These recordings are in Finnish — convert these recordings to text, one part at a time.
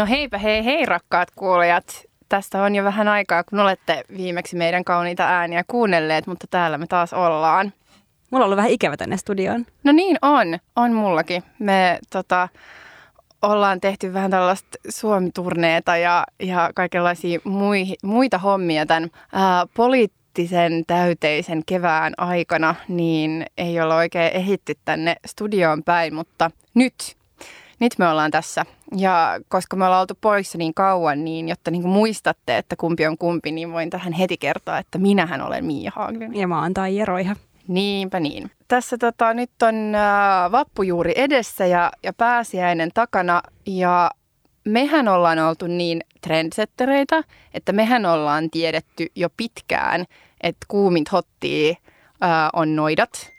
No heipä hei hei rakkaat kuulijat. Tästä on jo vähän aikaa, kun olette viimeksi meidän kauniita ääniä kuunnelleet, mutta täällä me taas ollaan. Mulla on ollut vähän ikävä tänne studioon. No niin on, on mullakin. Me tota, ollaan tehty vähän tällaista Suomi-turneeta ja, ja kaikenlaisia mui, muita hommia tämän ää, poliittisen täyteisen kevään aikana, niin ei ole oikein ehitty tänne studioon päin, mutta nyt nyt me ollaan tässä. Ja koska me ollaan oltu poissa niin kauan, niin jotta niin kuin muistatte, että kumpi on kumpi, niin voin tähän heti kertoa, että minähän olen Miia Haaglin. Ja mä oon Taija Roiha. Niinpä niin. Tässä tota, nyt on äh, vappu juuri edessä ja, ja pääsiäinen takana ja mehän ollaan oltu niin trendsettereitä, että mehän ollaan tiedetty jo pitkään, että kuumint hottia äh, on noidat.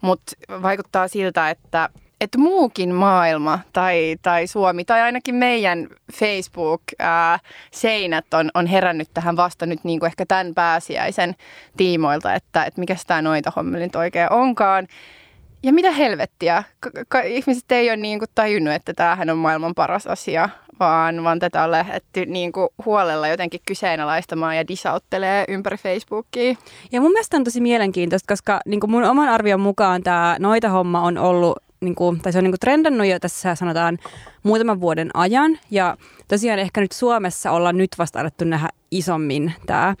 Mutta vaikuttaa siltä, että että muukin maailma tai, tai Suomi tai ainakin meidän Facebook-seinät on, on herännyt tähän vasta nyt niin kuin ehkä tämän pääsiäisen tiimoilta, että, että mikä tämä noita hommelin oikein onkaan. Ja mitä helvettiä, ihmiset ei ole niin kuin tajunnut, että tämähän on maailman paras asia, vaan, vaan tätä on lähdetty niin kuin huolella jotenkin kyseenalaistamaan ja disauttelee ympäri Facebookia. Ja mun mielestä on tosi mielenkiintoista, koska niin kuin mun oman arvion mukaan tämä noita homma on ollut niin kuin, tai se on niin kuin trendannut jo tässä sanotaan muutaman vuoden ajan. Ja tosiaan ehkä nyt Suomessa ollaan nyt vasta alettu nähdä isommin tämä.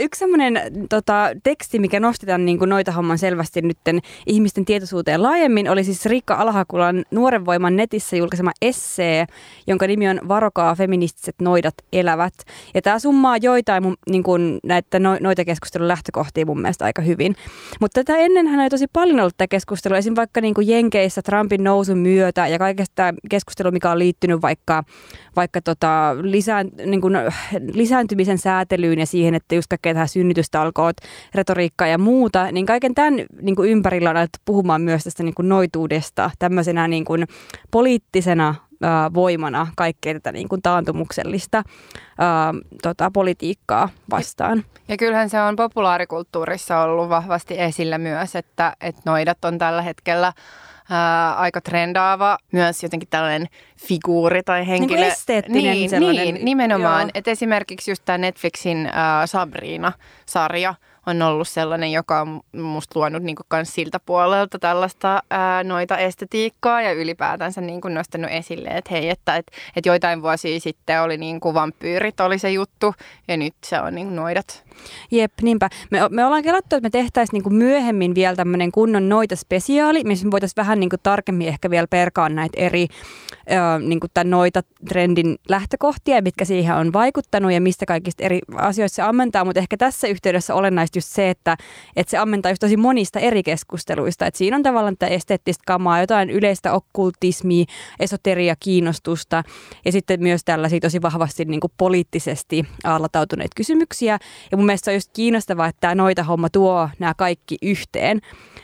Yksi semmoinen tota, teksti, mikä nosti tämän niin kuin noita homman selvästi nytten ihmisten tietoisuuteen laajemmin, oli siis Riikka Alhakulan Nuoren voiman netissä julkaisema essee, jonka nimi on Varokaa feministiset noidat elävät. Ja tämä summaa joitain mun, niin kuin näitä no, noita keskustelun lähtökohtia mun mielestä aika hyvin. Mutta tätä ennen hän oli tosi paljon ollut tämä keskustelu, esim. vaikka niin kuin Jenkeissä Trumpin nousun myötä ja kaikesta keskustelua, mikä on liittynyt vaikka, vaikka tota, lisään, niin kuin, lisääntymisen säätelyyn ja siihen, että just kaikkea tähän synnytystalkoot, retoriikkaa ja muuta, niin kaiken tämän niin kuin ympärillä on alettu puhumaan myös tästä niin kuin noituudesta tämmöisenä niin kuin poliittisena voimana kaikkea tätä niin kuin taantumuksellista ää, tota, politiikkaa vastaan. Ja kyllähän se on populaarikulttuurissa ollut vahvasti esillä myös, että, että noidat on tällä hetkellä ää, aika trendaava, myös jotenkin tällainen figuuri tai henkilö. Niin esteettinen niin, sellainen. Niin, nimenomaan. että esimerkiksi just tämä Netflixin ää, Sabrina-sarja – on ollut sellainen, joka on musta luonut niin kuin siltä puolelta tällaista ää, noita estetiikkaa ja ylipäätänsä niin kuin nostanut esille, että hei, että et, et joitain vuosia sitten oli niin kuin vampyyrit oli se juttu ja nyt se on niin kuin noidat. Jep, niinpä. Me, me ollaan kelattu, että me tehtäisiin niin kuin myöhemmin vielä tämmöinen kunnon noita spesiaali, missä me voitaisiin vähän niin kuin tarkemmin ehkä vielä perkaa näitä eri ö, niin kuin tämän noita trendin lähtökohtia, mitkä siihen on vaikuttanut ja mistä kaikista eri asioista se ammentaa, mutta ehkä tässä yhteydessä olennaista just se, että, että se ammentaa just tosi monista eri keskusteluista, että siinä on tavallaan tätä esteettistä kamaa, jotain yleistä okkultismia, esoteria, kiinnostusta ja sitten myös tällaisia tosi vahvasti niin kuin poliittisesti allatautuneita kysymyksiä ja mun mielestä se on just kiinnostavaa, että tämä noita homma tuo nämä kaikki yhteen.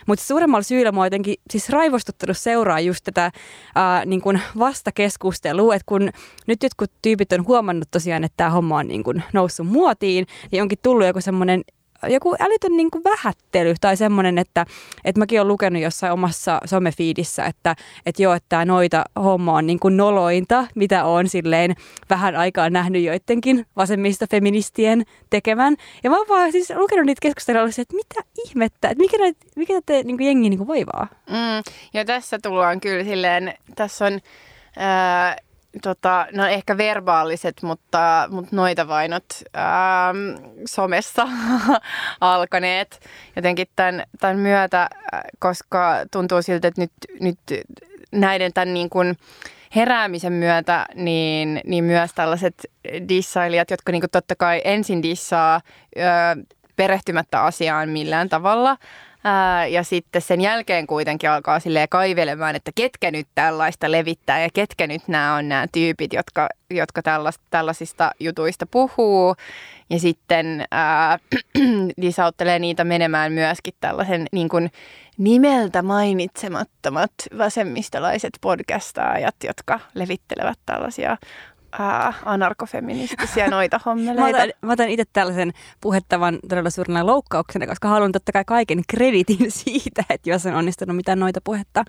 Mutta suuremmalla syyllä mua jotenkin siis raivostuttanut seuraa just tätä ää, niin kuin vastakeskustelua, että kun nyt jotkut tyypit on huomannut tosiaan, että tämä homma on niin kuin noussut muotiin, niin onkin tullut joku semmoinen joku älytön niin kuin vähättely tai semmoinen, että, että mäkin olen lukenut jossain omassa somefiidissä, että, että joo, että noita homma on niin kuin nolointa, mitä on silleen vähän aikaa nähnyt joidenkin vasemmista feministien tekevän. Ja mä oon vaan siis lukenut niitä keskusteluja, että mitä ihmettä, että mikä, näitä, mikä tätä niin kuin jengi niin kuin voivaa. Mm, ja tässä tullaan kyllä silleen, tässä on... Ää, tota, no ehkä verbaaliset, mutta, mutta noita vainot ähm, somessa alkaneet. Jotenkin tämän, tämän myötä, äh, koska tuntuu siltä, että nyt, nyt näiden tämän niin kuin heräämisen myötä, niin, niin myös tällaiset dissailijat, jotka niin kuin totta kai ensin dissaa ö, perehtymättä asiaan millään tavalla, Ää, ja sitten sen jälkeen kuitenkin alkaa sille kaivelemaan, että ketkä nyt tällaista levittää ja ketkä nyt nämä on nämä tyypit, jotka, jotka tällaista, tällaisista jutuista puhuu. Ja sitten ää, lisäuttelee niitä menemään myöskin tällaisen niin kuin nimeltä mainitsemattomat vasemmistolaiset podcastaajat, jotka levittelevät tällaisia ää, anarkofeministisiä noita hommeleita. Mä otan, mä otan itse tällaisen puhettavan todella suurena loukkauksena, koska haluan totta kai kaiken kreditin siitä, että jos on onnistunut mitään noita puhetta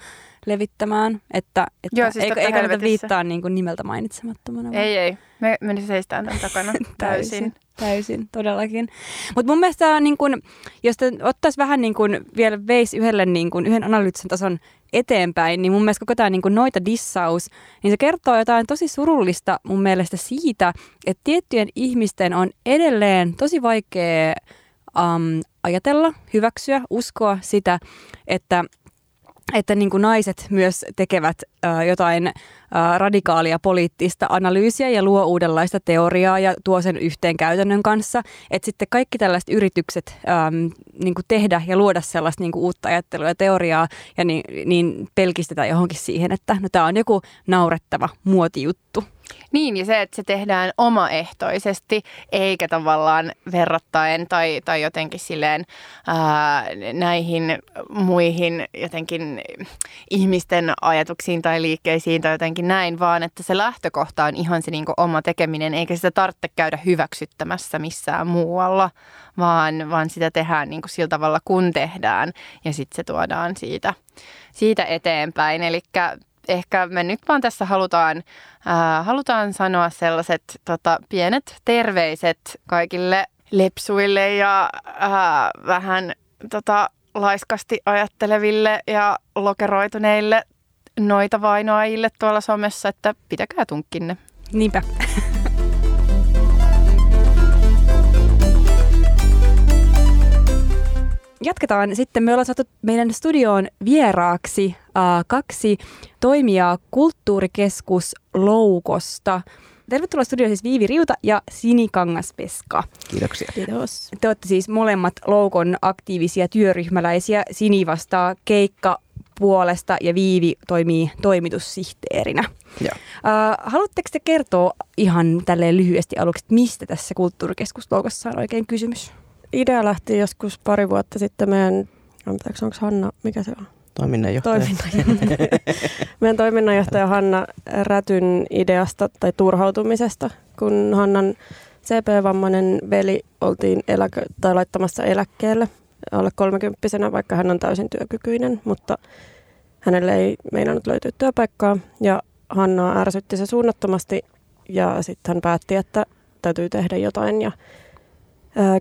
levittämään. Että, että Joo, siis ei, ei kannata viittaa niin kuin nimeltä mainitsemattomana. vaan- Ei, ei. Me, me seistään tämän takana täysin. Täysin, todellakin. Mutta mun mielestä niin kun, jos ottaisi vähän niin kun, vielä veisi yhdelle niin kun, yhden analyyttisen tason eteenpäin, niin mun mielestä koko tämä niin noita dissaus, niin se kertoo jotain tosi surullista mun mielestä siitä, että tiettyjen ihmisten on edelleen tosi vaikea um, ajatella, hyväksyä, uskoa sitä, että että niin kuin naiset myös tekevät äh, jotain äh, radikaalia poliittista analyysiä ja luo uudenlaista teoriaa ja tuo sen yhteen käytännön kanssa. Että sitten kaikki tällaiset yritykset ähm, niin kuin tehdä ja luoda sellaista niin kuin uutta ajattelua ja teoriaa ja niin, niin pelkistetään johonkin siihen, että no tämä on joku naurettava muotijuttu. Niin, ja se, että se tehdään omaehtoisesti, eikä tavallaan verrattaen tai, tai jotenkin silleen ää, näihin muihin jotenkin ihmisten ajatuksiin tai liikkeisiin tai jotenkin näin, vaan että se lähtökohta on ihan se niinku oma tekeminen, eikä sitä tarvitse käydä hyväksyttämässä missään muualla, vaan, vaan sitä tehdään niinku sillä tavalla, kun tehdään, ja sitten se tuodaan siitä, siitä eteenpäin. Eli ehkä me nyt vaan tässä halutaan, ää, halutaan sanoa sellaiset tota, pienet terveiset kaikille lepsuille ja ää, vähän tota, laiskasti ajatteleville ja lokeroituneille noita vainoajille tuolla somessa, että pitäkää tunkkinne. Niinpä. Jatketaan sitten. Me ollaan saatu meidän studioon vieraaksi äh, kaksi toimijaa Kulttuurikeskus Loukosta. Tervetuloa studioon siis Viivi Riuta ja Sini Kangaspeska. Kiitoksia. Kiitos. Te olette siis molemmat Loukon aktiivisia työryhmäläisiä. Sini vastaa keikka puolesta ja Viivi toimii toimitussihteerinä. Joo. Haluatteko te kertoa ihan tälleen lyhyesti aluksi, että mistä tässä kulttuurikeskusloukossa on oikein kysymys? Idea lähti joskus pari vuotta sitten meidän, anteeksi, onko Hanna, mikä se on? Toiminnanjohtaja. Toiminnanjohtaja. meidän toiminnanjohtaja Hanna Rätyn ideasta tai turhautumisesta, kun Hannan CP-vammainen veli oltiin eläkö, tai laittamassa eläkkeelle alle kolmekymppisenä, vaikka hän on täysin työkykyinen, mutta hänelle ei meinannut löytyä työpaikkaa ja Hanna ärsytti se suunnattomasti ja sitten hän päätti, että täytyy tehdä jotain ja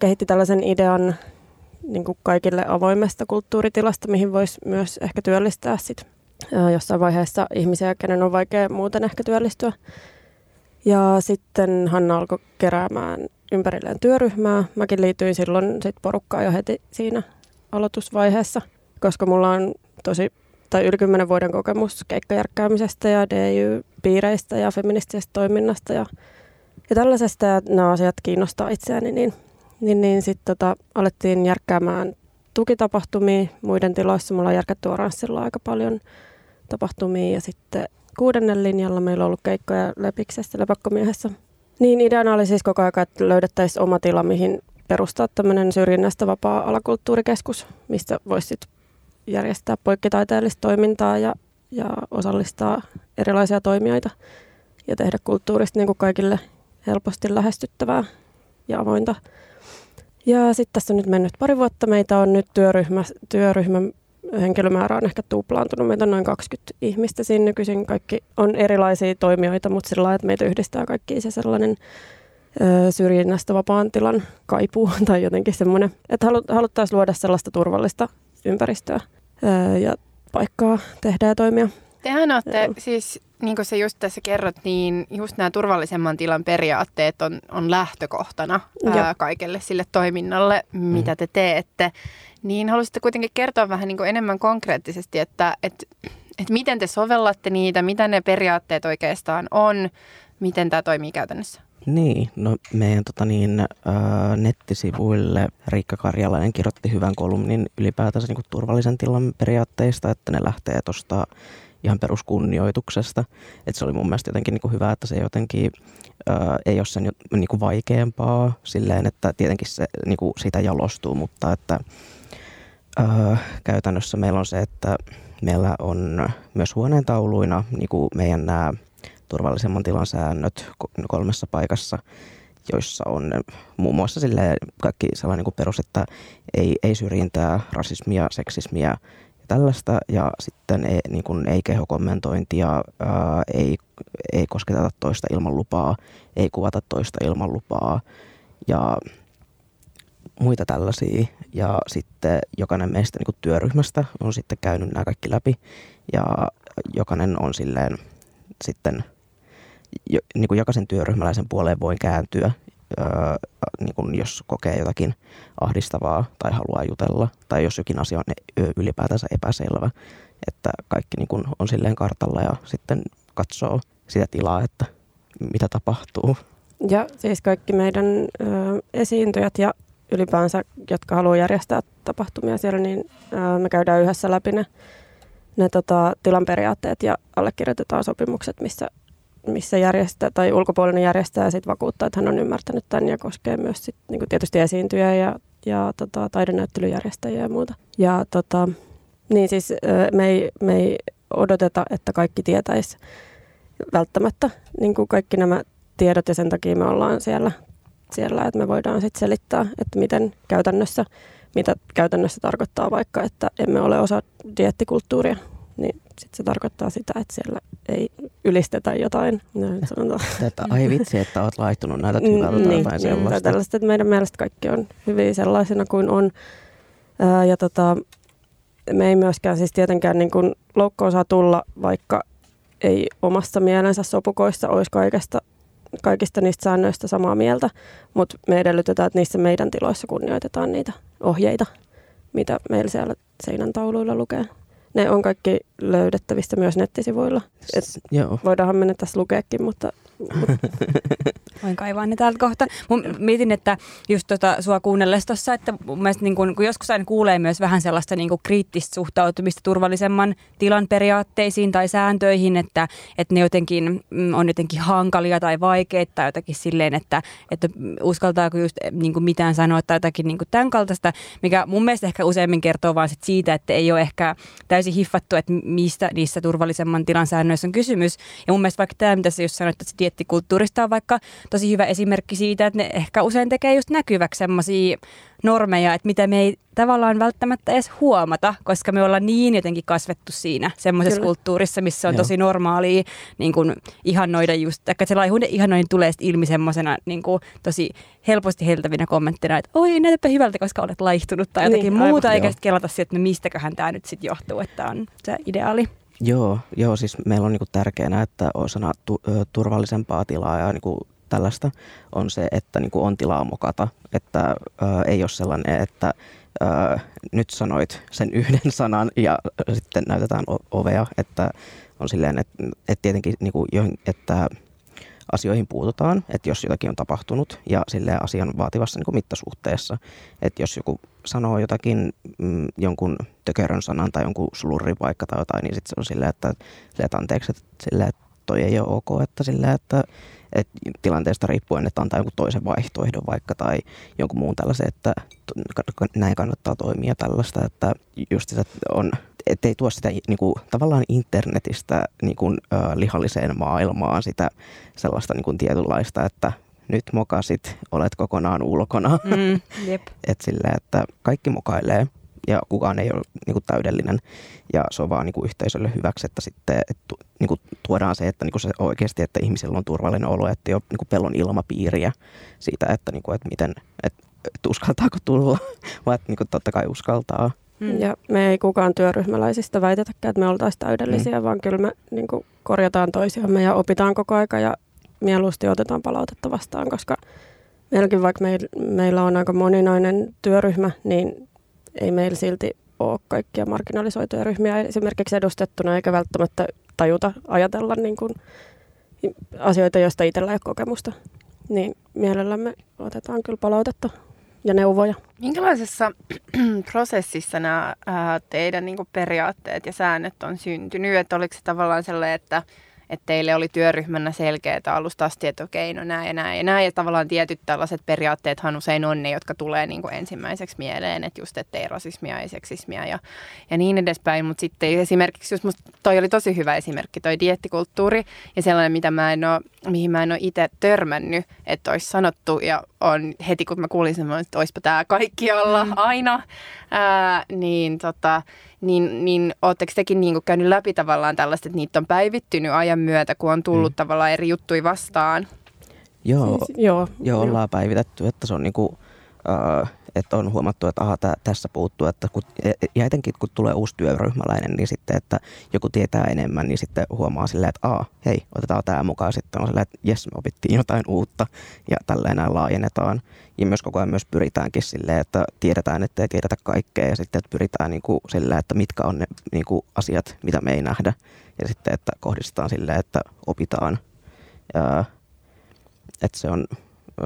kehitti tällaisen idean niin kuin kaikille avoimesta kulttuuritilasta, mihin voisi myös ehkä työllistää sit, jossain vaiheessa ihmisiä, kenen on vaikea muuten ehkä työllistyä. Ja sitten Hanna alkoi keräämään ympärilleen työryhmää. Mäkin liityin silloin sit porukkaan jo heti siinä aloitusvaiheessa, koska mulla on tosi tai yli kymmenen vuoden kokemus keikkajärkkäämisestä ja DIY-piireistä ja feministisestä toiminnasta ja, ja tällaisesta. Ja nämä asiat kiinnostaa itseäni, niin niin, niin sitten tota, alettiin järkkäämään tukitapahtumia muiden tiloissa. Mulla on järkätty Oranssilla aika paljon tapahtumia ja sitten kuudennen linjalla meillä on ollut keikkoja Lepiksessä, Lepakkomiehessä. Niin ideana oli siis koko ajan, että löydettäisiin oma tila, mihin perustaa tämmöinen syrjinnästä vapaa alakulttuurikeskus, mistä voisi järjestää poikkitaiteellista toimintaa ja, ja osallistaa erilaisia toimijoita ja tehdä kulttuurista niin kuin kaikille helposti lähestyttävää ja avointa. Ja sitten tässä on nyt mennyt pari vuotta. Meitä on nyt työryhmä, työryhmän henkilömäärä on ehkä tuplaantunut. Meitä on noin 20 ihmistä siinä nykyisin. Kaikki on erilaisia toimijoita, mutta sillä lailla, että meitä yhdistää kaikki se sellainen ö, syrjinnästä vapaan tilan kaipuu tai jotenkin semmoinen, että halu, haluttaisiin luoda sellaista turvallista ympäristöä ö, ja paikkaa tehdä ja toimia. Tehän olette Joo. siis, niin kuin sä just tässä kerrot, niin just nämä turvallisemman tilan periaatteet on, on lähtökohtana ää, kaikelle sille toiminnalle, mitä te teette. Niin haluaisitte kuitenkin kertoa vähän niin kuin enemmän konkreettisesti, että, että, että miten te sovellatte niitä, mitä ne periaatteet oikeastaan on, miten tämä toimii käytännössä? Niin, no meidän tota niin, äh, nettisivuille Riikka Karjalainen kirjoitti hyvän kolumnin ylipäätänsä niin turvallisen tilan periaatteista, että ne lähtee tuosta ihan peruskunnioituksesta. Että se oli mun mielestä jotenkin niin kuin hyvä, että se jotenkin äh, ei ole sen niin kuin vaikeampaa silleen, että tietenkin se niin kuin siitä jalostuu, mutta että äh, käytännössä meillä on se, että meillä on myös huoneentauluina niin kuin meidän nämä turvallisemman tilan säännöt kolmessa paikassa, joissa on muun muassa kaikki sellainen niin perus, että ei, ei syrjintää, rasismia, seksismiä tällaista. Ja sitten ei, niin kuin, ei kehokommentointia, ää, ei, ei kosketeta toista ilman lupaa, ei kuvata toista ilman lupaa ja muita tällaisia. Ja sitten jokainen meistä niin kuin työryhmästä on sitten käynyt nämä kaikki läpi ja jokainen on silleen sitten, jo, niin kuin jokaisen työryhmäläisen puoleen voi kääntyä, öö, niin kuin jos kokee jotakin ahdistavaa tai haluaa jutella, tai jos jokin asia on ylipäätänsä epäselvä, että kaikki niin kuin on silleen kartalla ja sitten katsoo sitä tilaa, että mitä tapahtuu. Ja siis kaikki meidän ö, esiintyjät ja ylipäänsä, jotka haluaa järjestää tapahtumia siellä, niin ö, me käydään yhdessä läpi ne ne tota, tilan periaatteet ja allekirjoitetaan sopimukset, missä, missä järjestää tai ulkopuolinen järjestää sitten vakuuttaa, että hän on ymmärtänyt tämän ja koskee myös sit, niin kuin tietysti esiintyjä ja, ja tota, taidenäyttelyjärjestäjiä ja muuta. Ja tota, niin siis me ei, me ei odoteta, että kaikki tietäisi välttämättä niin kuin kaikki nämä tiedot ja sen takia me ollaan siellä, siellä että me voidaan sitten selittää, että miten käytännössä mitä käytännössä tarkoittaa vaikka, että emme ole osa diettikulttuuria, sitten se tarkoittaa sitä, että siellä ei ylistetä jotain. Että ai vitsi, että olet laittunut näitä hyvältä tai niin, jotain sellaista. Niin, tällaista, että meidän mielestä kaikki on hyvin sellaisena kuin on. Ää, ja tota, me ei myöskään siis tietenkään niin kuin loukkoon saa tulla, vaikka ei omassa mielensä sopukoissa olisi kaikesta kaikista niistä säännöistä samaa mieltä, mutta me edellytetään, että niissä meidän tiloissa kunnioitetaan niitä ohjeita, mitä meillä siellä seinän tauluilla lukee. Ne on kaikki löydettävissä myös nettisivuilla. Et Joo. Voidaanhan mennä tässä lukeekin, mutta Voin kaivaa ne täältä kohta. Mun mietin, että just tota, sua kuunnellessa tuossa, että mun mielestä niin kun, kun joskus aina kuulee myös vähän sellaista niin kriittistä suhtautumista turvallisemman tilan periaatteisiin tai sääntöihin, että, että ne jotenkin mm, on jotenkin hankalia tai vaikeita tai jotakin silleen, että, että uskaltaako just niin kuin mitään sanoa tai jotakin niin tämän kaltaista, mikä mun mielestä ehkä useimmin kertoo vaan sit siitä, että ei ole ehkä täysin hiffattu, että mistä niissä turvallisemman tilan säännöissä on kysymys. Ja mun mielestä vaikka tämä, mitä sä just sanoit, että diettikulttuurista on vaikka tosi hyvä esimerkki siitä, että ne ehkä usein tekee just näkyväksi semmoisia normeja, että mitä me ei tavallaan välttämättä edes huomata, koska me ollaan niin jotenkin kasvettu siinä semmoisessa kulttuurissa, missä on Joo. tosi normaalia niin kuin ihannoida just, että se laihuuden ihannoinnin tulee ilmi semmoisena niin kuin tosi helposti heltävinä kommenttina, että oi näytäpä hyvältä, koska olet laihtunut tai jotakin niin, muuta, aivan, eikä sitten kelata siihen, että no mistäköhän tämä nyt sitten johtuu, että on se ideaali. Joo, joo, siis meillä on niinku tärkeänä, että osana tu, turvallisempaa tilaa ja niinku tällaista on se, että niinku on tilaa mokata. Että ö, ei ole sellainen, että ö, nyt sanoit sen yhden sanan ja sitten näytetään ovea. Että on silleen, että, että tietenkin niinku, että asioihin puututaan, että jos jotakin on tapahtunut ja sille asian vaativassa niin mittasuhteessa, että jos joku sanoo jotakin, mm, jonkun tökerön sanan tai jonkun slurrin vaikka tai jotain, niin sitten se on silleen, että, että anteeksi, että, silleen, että toi ei ole ok, että silleen, että, että tilanteesta riippuen, että antaa jonkun toisen vaihtoehdon vaikka tai jonkun muun tällaisen, että näin kannattaa toimia tällaista, että just se on ettei tuo sitä niin kuin, tavallaan internetistä niin kuin, äh, lihalliseen maailmaan sitä sellaista niin kuin, tietynlaista, että nyt mokasit, olet kokonaan ulkona. Mm, jep. Et sille, että kaikki mokailee ja kukaan ei ole niin kuin, täydellinen ja se on vaan niin kuin, yhteisölle hyväksi, että sitten et, niin kuin, tuodaan se, että niin kuin se oikeasti, että ihmisillä on turvallinen olo, että ei ole niin kuin, pelon ilmapiiriä siitä, että, niin kuin, että miten, että, että uskaltaako tulla, vaan että niin kuin, totta kai uskaltaa. Mm. Ja me ei kukaan työryhmäläisistä väitetäkään, että me oltaisiin täydellisiä, mm. vaan kyllä me niin kuin, korjataan toisiamme ja opitaan koko aika ja mieluusti otetaan palautetta vastaan, koska meilläkin vaikka meil, meillä on aika moninainen työryhmä, niin ei meillä silti ole kaikkia marginalisoituja ryhmiä esimerkiksi edustettuna, eikä välttämättä tajuta ajatella niin kuin, asioita, joista itsellä ei ole kokemusta. Niin mielellämme otetaan kyllä palautetta ja neuvoja. Minkälaisessa prosessissa nämä ää, teidän niin periaatteet ja säännöt on syntynyt? Että oliko se tavallaan sellainen, että, että teille oli työryhmänä selkeää alusta asti, että okei, no näin ja näin ja näin. Ja tavallaan tietyt tällaiset periaatteethan usein on ne, jotka tulee niin kuin ensimmäiseksi mieleen, että just ettei rasismia, ei seksismia ja, ja niin edespäin. Mutta sitten esimerkiksi, jos musta toi oli tosi hyvä esimerkki, toi diettikulttuuri ja sellainen, mitä mä en ole, mihin mä en ole itse törmännyt, että olisi sanottu ja on heti kun mä kuulin sen, että olisipa tämä kaikkialla mm. aina, ää, niin, tota, niin, niin ootteko tekin niin käynyt läpi tavallaan tällaista, että niitä on päivittynyt ajan myötä, kun on tullut mm. tavallaan eri juttuja vastaan? Joo, siis, joo, joo, ollaan joo. päivitetty, että se on niinku, äh, että on huomattu, että aha, tää, tässä puuttuu, että kun, ja etenkin kun tulee uusi työryhmäläinen, niin sitten, että joku tietää enemmän, niin sitten huomaa silleen, että aa, hei, otetaan tämä mukaan. Sitten on silleen, että jes, me opittiin jotain uutta ja tällä enää laajennetaan. Ja myös koko ajan myös pyritäänkin silleen, että tiedetään, että ei tiedetä kaikkea ja sitten, että pyritään niin kuin silleen, että mitkä on ne niin kuin asiat, mitä me ei nähdä. Ja sitten, että kohdistetaan silleen, että opitaan. Ja, että se on ö,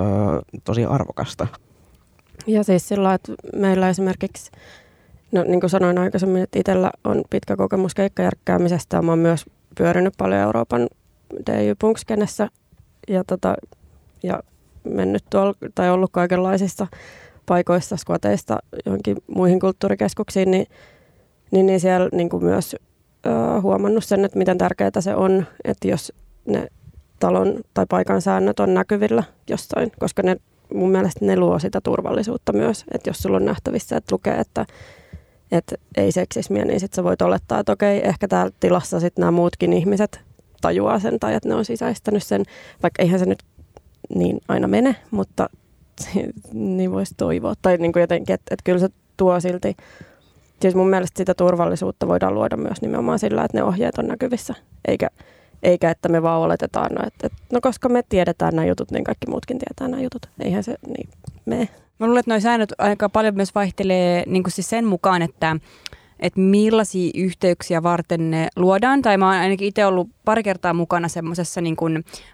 tosi arvokasta. Ja siis sillä että meillä esimerkiksi, no niin kuin sanoin aikaisemmin, että itsellä on pitkä kokemus keikkajärkkäämisestä mä oon myös pyörinyt paljon Euroopan DJ Punkskenessä ja, tota, ja mennyt tuolla, tai ollut kaikenlaisissa paikoissa, squateista johonkin muihin kulttuurikeskuksiin, niin, niin, niin siellä niin kuin myös ö, huomannut sen, että miten tärkeää se on, että jos ne talon tai paikan säännöt on näkyvillä jossain, koska ne mun mielestä ne luo sitä turvallisuutta myös, että jos sulla on nähtävissä, että lukee, että, että ei seksismiä, niin sitten sä voit olettaa, että okei, ehkä täällä tilassa sitten nämä muutkin ihmiset tajuaa sen tai että ne on sisäistänyt sen, vaikka eihän se nyt niin aina mene, mutta niin voisi toivoa. Tai niin kuin jotenkin, että, että kyllä se tuo silti, siis mun mielestä sitä turvallisuutta voidaan luoda myös nimenomaan sillä, että ne ohjeet on näkyvissä, eikä eikä että me vaan oletetaan, no, että, että no koska me tiedetään nämä jutut, niin kaikki muutkin tietää nämä jutut. Eihän se niin me. Mä luulen, että nuo säännöt aika paljon myös vaihtelee niin kuin siis sen mukaan, että että millaisia yhteyksiä varten ne luodaan. Tai mä oon ainakin itse ollut pari kertaa mukana semmoisessa niin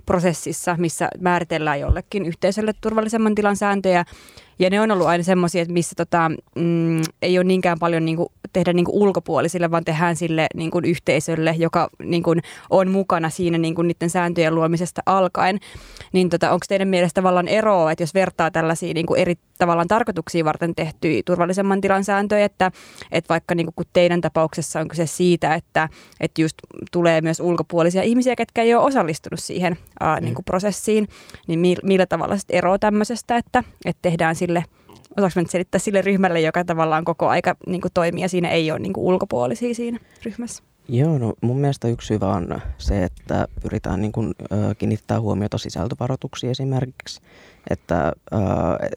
prosessissa, missä määritellään jollekin yhteisölle turvallisemman tilan sääntöjä. Ja ne on ollut aina semmoisia, että missä tota, mm, ei ole niinkään paljon niin kuin, tehdä niin kuin ulkopuolisille, vaan tehdään sille niin kuin yhteisölle, joka niin kuin, on mukana siinä niin kuin, niiden sääntöjen luomisesta alkaen. Niin tota, onko teidän mielestä tavallaan eroa, että jos vertaa tällaisia niin kuin eri tavallaan tarkoituksia varten tehtyjä turvallisemman tilan sääntöjä, että, että vaikka niin kuin, kun teidän tapauksessa on kyse siitä, että, että just tulee myös ulkopuolisia ihmisiä, ketkä ei ole osallistunut siihen ää, niin kuin prosessiin, niin millä tavalla sitten eroa tämmöisestä, että, että tehdään sille, osaanko nyt selittää sille ryhmälle, joka tavallaan koko aika niin kuin toimii ja siinä ei ole niin kuin ulkopuolisia siinä ryhmässä? Joo, no mun mielestä yksi hyvä on se, että pyritään niin kuin, äh, kiinnittää huomiota sisältövaroituksiin esimerkiksi, että äh,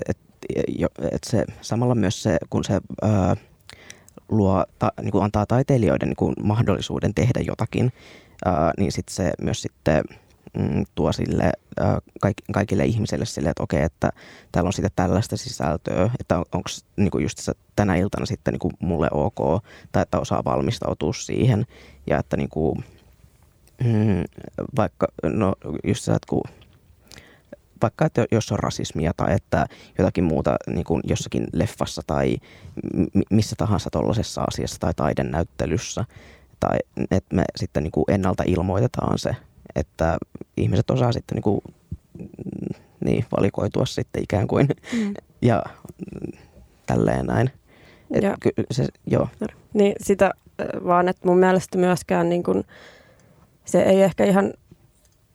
et, jo, et se, samalla myös se, kun se äh, luo, ta, niin kuin antaa taiteilijoiden niin kuin mahdollisuuden tehdä jotakin, äh, niin sit se myös sitten mm, tuo sille kaik, kaikille ihmisille sille, että okei, että täällä on sitten tällaista sisältöä, että on, onko niin just se, tänä iltana sitten niin kuin mulle ok, tai että osaa valmistautua siihen, ja että niin kuin, mm, vaikka, no just se, että kun vaikka että jos on rasismia tai että jotakin muuta niin kuin jossakin leffassa tai missä tahansa tuollaisessa asiassa tai taidenäyttelyssä, tai että me sitten niin kuin ennalta ilmoitetaan se, että ihmiset osaa sitten niin kuin, niin, valikoitua sitten ikään kuin mm. ja tälleen näin. Et ja, ky- se, joo. Niin sitä vaan, että mun mielestä myöskään niin kuin, se ei ehkä ihan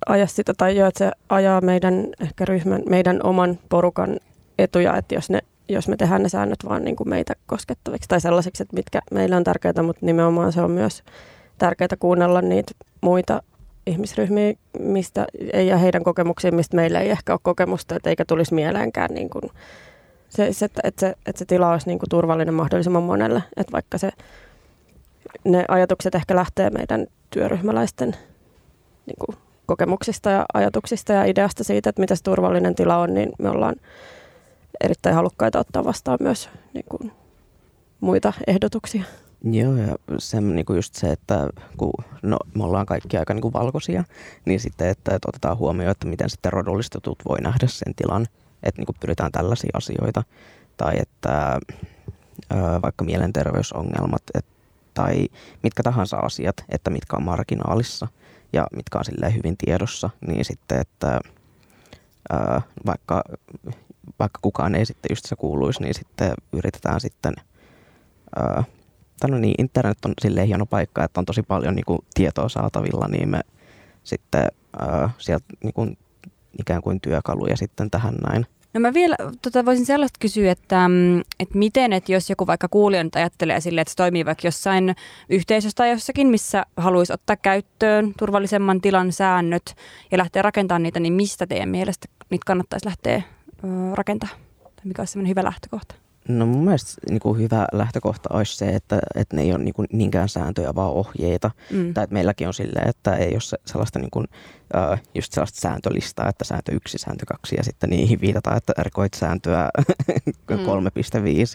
aja sitä, tai jo, että se ajaa meidän ehkä ryhmän, meidän oman porukan etuja, että jos, ne, jos me tehdään ne säännöt vaan niin kuin meitä koskettaviksi tai sellaisiksi, että mitkä meillä on tärkeitä, mutta nimenomaan se on myös tärkeää kuunnella niitä muita ihmisryhmiä, mistä ja heidän kokemuksiin, mistä meillä ei ehkä ole kokemusta, että eikä tulisi mieleenkään niin kuin, se, se, että, että, se, että se tila olisi niin kuin turvallinen mahdollisimman monelle, että vaikka se, ne ajatukset ehkä lähtee meidän työryhmäläisten niin kuin kokemuksista ja ajatuksista ja ideasta siitä, että mitä se turvallinen tila on, niin me ollaan erittäin halukkaita ottaa vastaan myös niin kuin, muita ehdotuksia. Joo, ja se niin kuin just se, että kun no, me ollaan kaikki aika niin kuin valkoisia, niin sitten, että, että otetaan huomioon, että miten sitten rodullistetut voi nähdä sen tilan, että niin kuin pyritään tällaisia asioita, tai että vaikka mielenterveysongelmat, että tai mitkä tahansa asiat, että mitkä on marginaalissa ja mitkä on silleen hyvin tiedossa, niin sitten, että vaikka, vaikka kukaan ei sitten just se kuuluisi, niin sitten yritetään sitten ää, no niin, internet on silleen hieno paikka, että on tosi paljon niin kuin, tietoa saatavilla, niin me sitten ää, sieltä niin kuin, ikään kuin työkaluja sitten tähän näin. No mä vielä tota, voisin sellaista kysyä, että, mm, että miten, että jos joku vaikka kuulija nyt ajattelee sille, että se toimii vaikka jossain yhteisössä tai jossakin, missä haluaisi ottaa käyttöön turvallisemman tilan säännöt ja lähteä rakentamaan niitä, niin mistä teidän mielestä niitä kannattaisi lähteä ö, rakentamaan? Tai mikä olisi sellainen hyvä lähtökohta? No mun mielestä niin kuin hyvä lähtökohta olisi se, että, että ne ei ole niin kuin niinkään sääntöjä, vaan ohjeita. Mm. Tai että meilläkin on silleen, että ei ole sellaista niin kuin, just sellaista sääntölistaa, että sääntö yksi, sääntö kaksi ja sitten niihin viitataan, että rikoit sääntöä mm. 3.5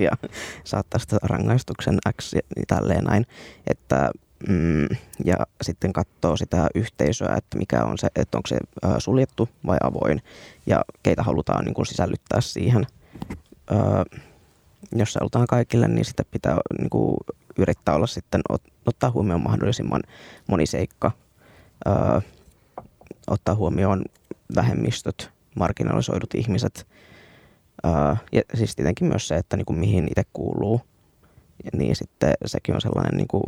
ja saattaa sitä rangaistuksen X ja tälleen näin. Että Mm, ja sitten katsoo sitä yhteisöä, että mikä on se, että onko se suljettu vai avoin ja keitä halutaan niin kuin sisällyttää siihen jos se halutaan kaikille, niin sitä pitää niin kuin, yrittää olla sitten, ottaa huomioon mahdollisimman moni seikka, öö, ottaa huomioon vähemmistöt, marginalisoidut ihmiset, öö, ja siis tietenkin myös se, että niin kuin, mihin itse kuuluu, ja niin sitten sekin on sellainen niin kuin,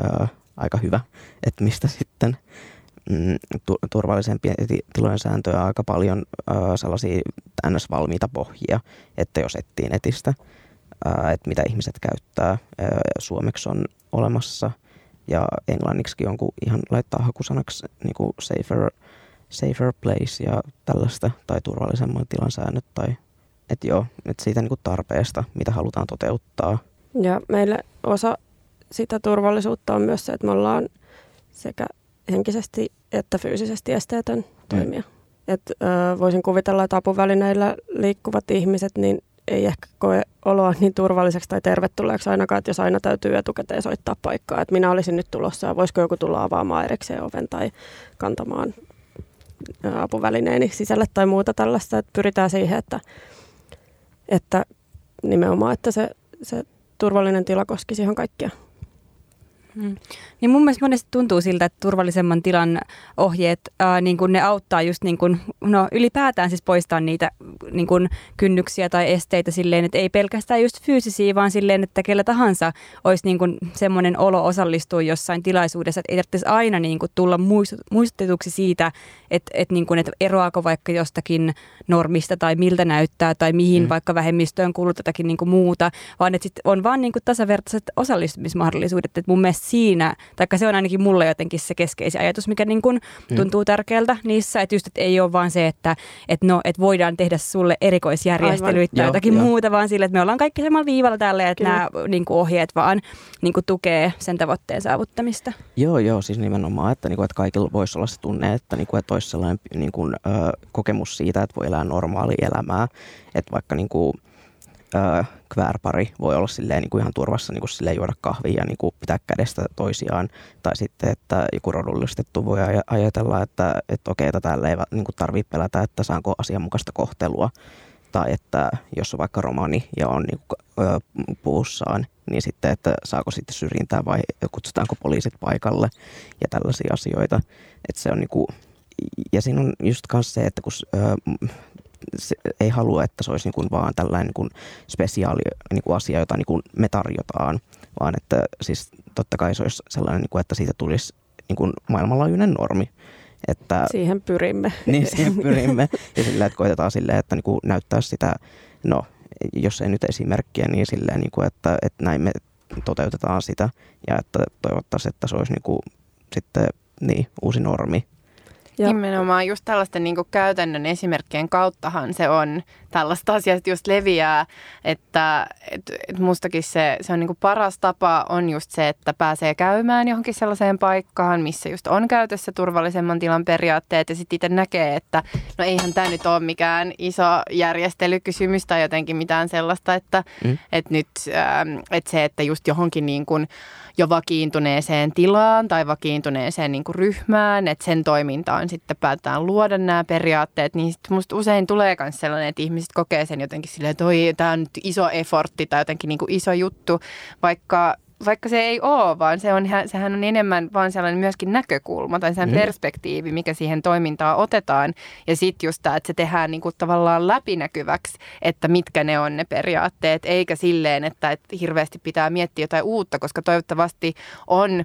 öö, aika hyvä, että mistä sitten mm, turvallisempien tilojen sääntöjä aika paljon äh, sellaisia ns-valmiita pohjia, että jos etsii netistä, äh, että mitä ihmiset käyttää. Äh, suomeksi on olemassa ja englanniksi jonkun ihan laittaa hakusanaksi niin kuin safer, safer place ja tällaista tai turvallisemman tilan säännöt tai että joo, että siitä niin kuin tarpeesta, mitä halutaan toteuttaa. Ja meille osa sitä turvallisuutta on myös se, että me ollaan sekä henkisesti että fyysisesti esteetön mm. toimija. Mm. Et, ö, voisin kuvitella, että apuvälineillä liikkuvat ihmiset niin ei ehkä koe oloa niin turvalliseksi tai tervetulleeksi ainakaan, että jos aina täytyy etukäteen soittaa paikkaa, että minä olisin nyt tulossa ja voisiko joku tulla avaamaan erikseen oven tai kantamaan apuvälineeni sisälle tai muuta tällaista, että pyritään siihen, että, että nimenomaan, että se, se turvallinen tila koskisi ihan kaikkia. Mm. Niin mun mielestä monesti tuntuu siltä, että turvallisemman tilan ohjeet, ää, niin kun ne auttaa just niin kun, no ylipäätään siis poistaa niitä niin kun kynnyksiä tai esteitä silleen, että ei pelkästään just fyysisiä, vaan silleen, että kellä tahansa olisi niin kun semmoinen olo osallistua jossain tilaisuudessa, että ei tarvitsisi aina niin kun tulla muistutetuksi siitä, että, että, niin kun, että eroaako vaikka jostakin normista tai miltä näyttää tai mihin mm. vaikka vähemmistöön kuuluu tätäkin niin muuta, vaan että sit on vaan niin tasavertaiset osallistumismahdollisuudet, että mun mielestä siinä, tai se on ainakin mulle jotenkin se keskeisin ajatus, mikä niin kuin mm. tuntuu mm. tärkeältä niissä, että just, että ei ole vaan se, että, että, no, että voidaan tehdä sulle erikoisjärjestelyitä tai jotakin joo. muuta, vaan sille, että me ollaan kaikki samalla viivalla täällä, että Kyllä. nämä niin kuin ohjeet vaan niin kuin tukee sen tavoitteen saavuttamista. Joo, joo, siis nimenomaan, että, niin kuin, että kaikilla voisi olla se tunne, että, niin kuin, että olisi sellainen niin kuin, ö, kokemus siitä, että voi elää normaalia elämää, että vaikka niin kuin, kväärpari voi olla silleen, niin kuin ihan turvassa niin kuin silleen juoda kahvia ja niin kuin pitää kädestä toisiaan. Tai sitten, että joku rodullistettu voi ajatella, että, että okei, että täällä ei niin kuin tarvitse pelätä, että saanko asianmukaista kohtelua. Tai että jos on vaikka romani ja on niin kuin, ö, puussaan, niin sitten, että saako sitten syrjintää vai kutsutaanko poliisit paikalle ja tällaisia asioita. Että se on niin kuin, ja siinä on just myös se, että kun ö, se ei halua, että se olisi niin kuin vaan tällainen niin kuin spesiaali niin kuin asia, jota niin kuin me tarjotaan, vaan että siis totta kai se olisi sellainen, niin kuin, että siitä tulisi niin kuin maailmanlaajuinen normi. Että, siihen pyrimme. Niin, siihen pyrimme. Ja sillä, että koitetaan silleen, että niin kuin näyttää sitä, no jos ei nyt esimerkkiä, niin silleen, niin kuin, että, että näin me toteutetaan sitä ja että toivottaisiin, että se olisi niin kuin, sitten niin, uusi normi ja. Nimenomaan just tällaisten niin käytännön esimerkkien kauttahan se on tällaista asiat just leviää, että et, et mustakin se, se on niin paras tapa on just se, että pääsee käymään johonkin sellaiseen paikkaan, missä just on käytössä turvallisemman tilan periaatteet ja sitten itse näkee, että no eihän tämä nyt ole mikään iso järjestelykysymys tai jotenkin mitään sellaista, että mm. et nyt ähm, et se, että just johonkin niin kuin jo vakiintuneeseen tilaan tai vakiintuneeseen niin kuin ryhmään, että sen toimintaan sitten päätetään luoda nämä periaatteet, niin sitten musta usein tulee myös sellainen, että ihmiset kokee sen jotenkin silleen, että tämä on nyt iso effortti tai jotenkin niin kuin iso juttu, vaikka vaikka se ei ole, vaan se on, sehän on enemmän vaan sellainen myöskin näkökulma tai sen mm. perspektiivi, mikä siihen toimintaan otetaan. Ja sitten just tämä, että se tehdään niin kuin tavallaan läpinäkyväksi, että mitkä ne on ne periaatteet, eikä silleen, että, että hirveästi pitää miettiä jotain uutta, koska toivottavasti on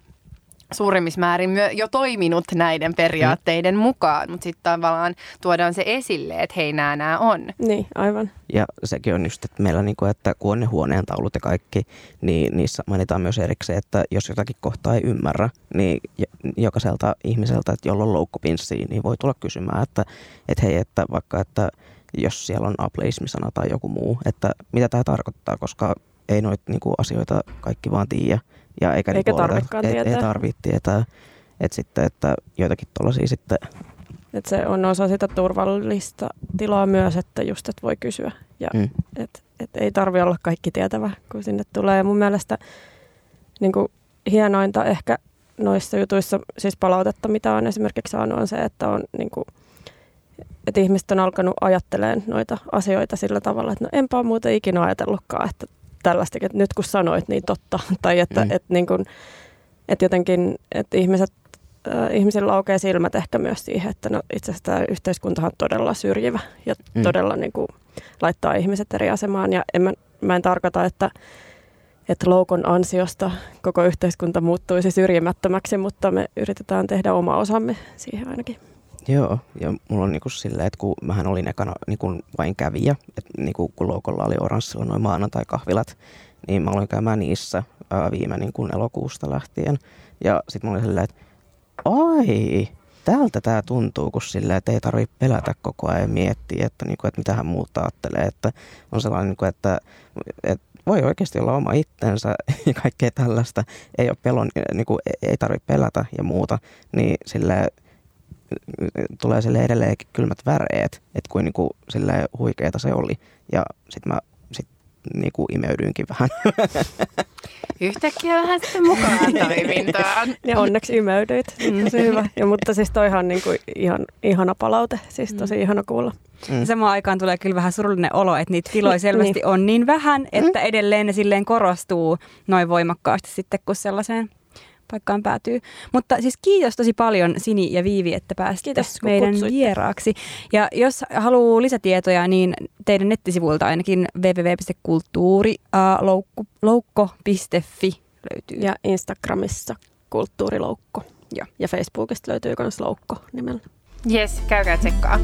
suurimmissa määrin jo toiminut näiden periaatteiden mm. mukaan, mutta sitten tavallaan tuodaan se esille, että hei, nämä nämä on. Niin, aivan. Ja sekin on just, että meillä niinku, että kun on ne huoneen taulut ja kaikki, niin niissä mainitaan myös erikseen, että jos jotakin kohtaa ei ymmärrä, niin jokaiselta ihmiseltä, että jolla on loukkupinssi, niin voi tulla kysymään, että, että hei, että vaikka, että jos siellä on ableismisana tai joku muu, että mitä tämä tarkoittaa, koska ei noita niinku, asioita kaikki vaan tiedä. Ja eikä, eikä niinku tarvikaan ei, tietää. Ei tarvitse tietää. Että sitten, että joitakin tuollaisia sitten... Et se on osa sitä turvallista tilaa myös, että just, että voi kysyä. Ja mm. et, et ei tarvi olla kaikki tietävä, kun sinne tulee. Ja mun mielestä niin kuin hienointa ehkä noissa jutuissa, siis palautetta, mitä on esimerkiksi saanut, on se, että on niin kuin, että ihmiset on alkanut ajattelemaan noita asioita sillä tavalla, että no enpä ole muuten ikinä ajatellutkaan, että tällaista, että nyt kun sanoit, niin totta. Tai että, mm. että, niin kuin, että jotenkin että ihmiset, äh, ihmisillä aukeaa silmät ehkä myös siihen, että no itse asiassa tämä yhteiskunta on todella syrjivä ja mm. todella niin kuin, laittaa ihmiset eri asemaan. Ja en mä, mä en tarkoita, että, että loukon ansiosta koko yhteiskunta muuttuisi syrjimättömäksi, mutta me yritetään tehdä oma osamme siihen ainakin. Joo, ja mulla on niinku silleen, että kun mähän olin ekana niinku vain kävijä, että niinku kun Loukolla oli oranssilla noin maanantai-kahvilat, niin mä aloin käymään niissä ää, viime niinku elokuusta lähtien. Ja sitten mä olin silleen, että ai, tältä tämä tuntuu, kun silleen, että ei tarvitse pelätä koko ajan ja miettiä, että, niinku, että mitä hän muut ajattelee. Että on sellainen, niinku, että, että voi oikeasti olla oma itsensä ja kaikkea tällaista. Ei ole pelon, niinku, ei tarvitse pelätä ja muuta. Niin silleen, tulee sille edelleenkin kylmät väreet, että kuin niinku sille huikeeta se oli. Ja sitten mä sit niinku imeydyinkin vähän. Yhtäkkiä vähän sitten mukaan toimintaan. Ja onneksi imeydyit. Tosi hyvä. Ja, mutta siis toihan niinku ihan ihana palaute. Siis tosi mm. ihana kuulla. Mm. Samaan aikaan tulee kyllä vähän surullinen olo, että niitä tiloja niin. selvästi niin. on niin vähän, että mm. edelleen ne silleen korostuu noin voimakkaasti sitten, kun sellaiseen paikkaan päätyy. Mutta siis kiitos tosi paljon Sini ja Viivi, että pääsitte meidän kutsuitte. vieraaksi. Ja jos haluaa lisätietoja, niin teidän nettisivuilta ainakin www.kulttuuriloukko.fi löytyy. Ja Instagramissa kulttuuriloukko. Ja, ja Facebookista löytyy myös loukko nimellä. Yes, käykää tsekkaa.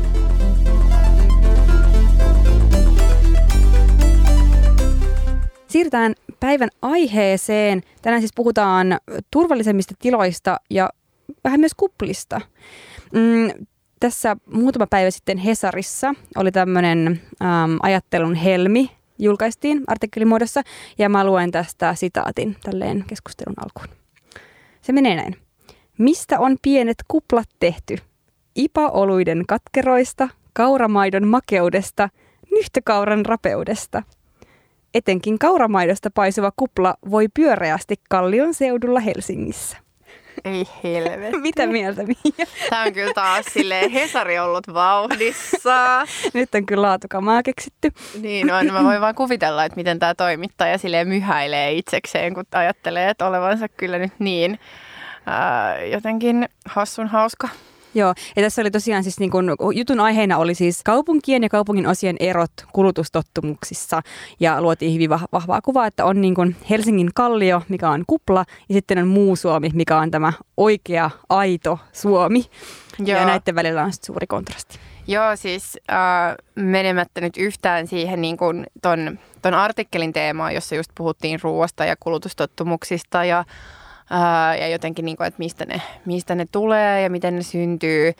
Siirrytään päivän aiheeseen. Tänään siis puhutaan turvallisemmista tiloista ja vähän myös kuplista. Mm, tässä muutama päivä sitten Hesarissa oli tämmöinen äm, ajattelun helmi, julkaistiin artikkelimuodossa, ja mä luen tästä sitaatin tälleen keskustelun alkuun. Se menee näin. Mistä on pienet kuplat tehty? Ipa-oluiden katkeroista, kauramaidon makeudesta, nyhtökauran rapeudesta – Etenkin kauramaidosta paisuva kupla voi pyöreästi Kallion seudulla Helsingissä. Ei helvetti. Mitä mieltä, Mia? Tämä on kyllä taas silleen Hesari ollut vauhdissa. Nyt on kyllä laatukamaa keksitty. Niin on. Mä voin vaan kuvitella, että miten tämä toimittaja silleen myhäilee itsekseen, kun ajattelee, että olevansa kyllä nyt niin ää, jotenkin hassun hauska. Joo, ja tässä oli tosiaan siis niin kun, jutun aiheena oli siis kaupunkien ja kaupungin osien erot kulutustottumuksissa ja luotiin hyvin vahvaa kuvaa, että on niin kun Helsingin kallio, mikä on kupla, ja sitten on muu Suomi, mikä on tämä oikea, aito Suomi. Joo. Ja näiden välillä on suuri kontrasti. Joo, siis äh, menemättä nyt yhtään siihen niin kuin ton, ton artikkelin teemaan, jossa just puhuttiin ruoasta ja kulutustottumuksista ja ää, ja jotenkin, niin kuin, että mistä ne, mistä ne tulee ja miten ne syntyy,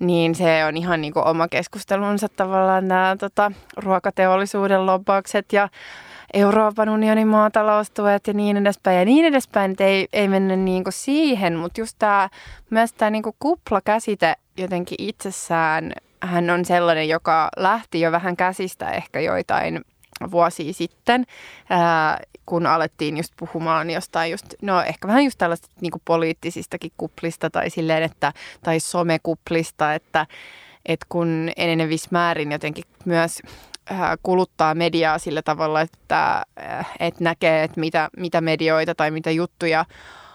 niin se on ihan niin kuin oma keskustelunsa tavallaan nämä tota, ruokateollisuuden lobbaukset ja Euroopan unionin maataloustuet ja niin edespäin. Ja niin edespäin, että ei, ei mennä niin kuin siihen, mutta just tämä, myös tämä niin kupla-käsite jotenkin itsessään, hän on sellainen, joka lähti jo vähän käsistä ehkä joitain vuosia sitten, ää, kun alettiin just puhumaan jostain just, no ehkä vähän just tällaista niin poliittisistakin kuplista tai silleen, että, tai somekuplista, että, että kun enenevissä määrin jotenkin myös kuluttaa mediaa sillä tavalla, että, että näkee, että mitä, mitä medioita tai mitä juttuja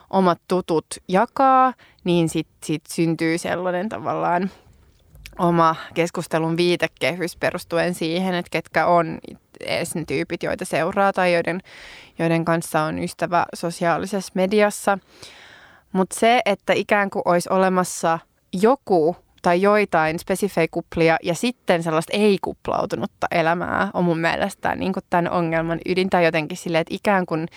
omat tutut jakaa, niin sitten sit syntyy sellainen tavallaan oma keskustelun viitekehys perustuen siihen, että ketkä on edes ne tyypit, joita seuraa tai joiden, joiden kanssa on ystävä sosiaalisessa mediassa. Mutta se, että ikään kuin olisi olemassa joku tai joitain spesifejä kuplia ja sitten sellaista ei-kuplautunutta elämää on mun mielestä niin tämän ongelman ydintä jotenkin silleen, että ikään kuin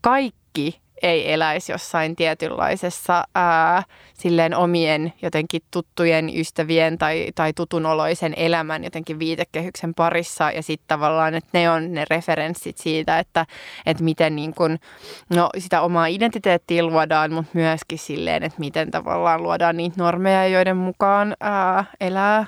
kaikki ei eläisi jossain tietynlaisessa ää, silleen omien jotenkin tuttujen ystävien tai, tai tutunoloisen elämän jotenkin viitekehyksen parissa. Ja sitten tavallaan, että ne on ne referenssit siitä, että, että miten niin kun, no, sitä omaa identiteettiä luodaan, mutta myöskin silleen, että miten tavallaan luodaan niitä normeja, joiden mukaan ää, elää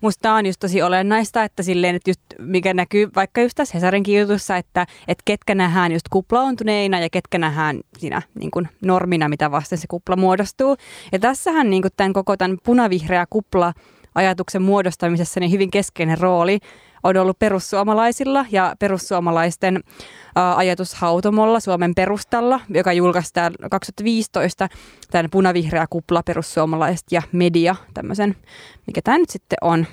Musta tämä on just tosi olennaista, että silleen, että just, mikä näkyy vaikka just tässä Hesarin jutussa, että, että ketkä nähdään just kuplauntuneina ja ketkä nähdään siinä niin kuin normina, mitä vasten se kupla muodostuu. Ja tässähän niin kuin tämän koko tämän punavihreä kupla ajatuksen muodostamisessa niin hyvin keskeinen rooli on ollut perussuomalaisilla ja perussuomalaisten ajatushautomolla Suomen perustalla, joka julkaistaan 2015 tämän punavihreä kupla perussuomalaiset ja media, tämmöisen, mikä tämä nyt sitten on,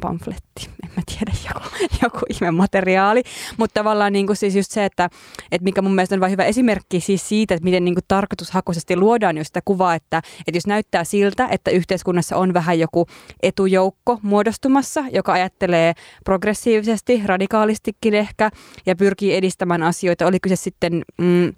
pamfletti, en mä tiedä, joku, joku ihme materiaali. Mutta tavallaan niin kuin siis just se, että, että mikä mun mielestä on vain hyvä esimerkki siis siitä, että miten niin kuin tarkoitushakuisesti luodaan just sitä kuvaa, että, että jos näyttää siltä, että yhteiskunnassa on vähän joku etujoukko muodostumassa, joka ajattelee progressiivisesti, radikaalistikin ehkä ja pyrkii edistämään asioita, oli kyse sitten... Mm,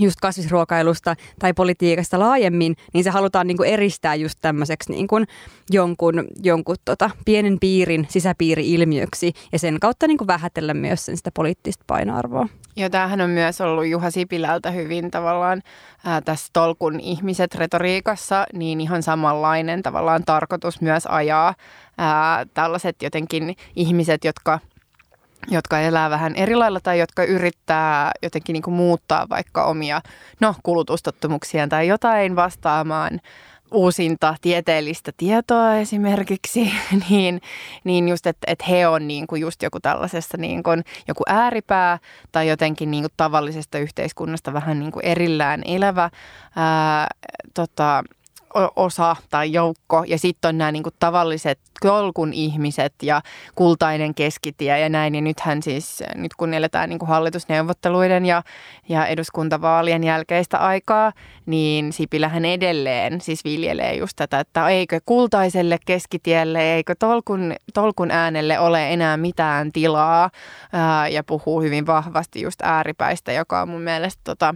just kasvisruokailusta tai politiikasta laajemmin, niin se halutaan niin kuin eristää just tämmöiseksi niin kuin jonkun, jonkun tota, pienen piirin sisäpiiri-ilmiöksi ja sen kautta niin kuin vähätellä myös sen sitä poliittista painoarvoa. Joo, tämähän on myös ollut Juha Sipilältä hyvin tavallaan ää, tässä tolkun ihmiset retoriikassa, niin ihan samanlainen tavallaan tarkoitus myös ajaa ää, tällaiset jotenkin ihmiset, jotka – jotka elää vähän eri lailla tai jotka yrittää jotenkin niin kuin muuttaa vaikka omia no, kulutustottumuksiaan tai jotain vastaamaan uusinta tieteellistä tietoa esimerkiksi, niin, niin just, että, että he on niin kuin just joku tällaisessa niin kuin joku ääripää tai jotenkin niin kuin tavallisesta yhteiskunnasta vähän niin kuin erillään elävä ää, tota, osa tai joukko ja sitten on nämä niin kuin tavalliset kolkun ihmiset ja kultainen keskitie ja näin. Ja nythän siis, nyt kun eletään niin kuin hallitusneuvotteluiden ja, ja eduskuntavaalien jälkeistä aikaa, niin Sipilähän edelleen siis viljelee just tätä, että eikö kultaiselle keskitielle, eikö tolkun, tolkun äänelle ole enää mitään tilaa ää, ja puhuu hyvin vahvasti just ääripäistä, joka on mun mielestä tota,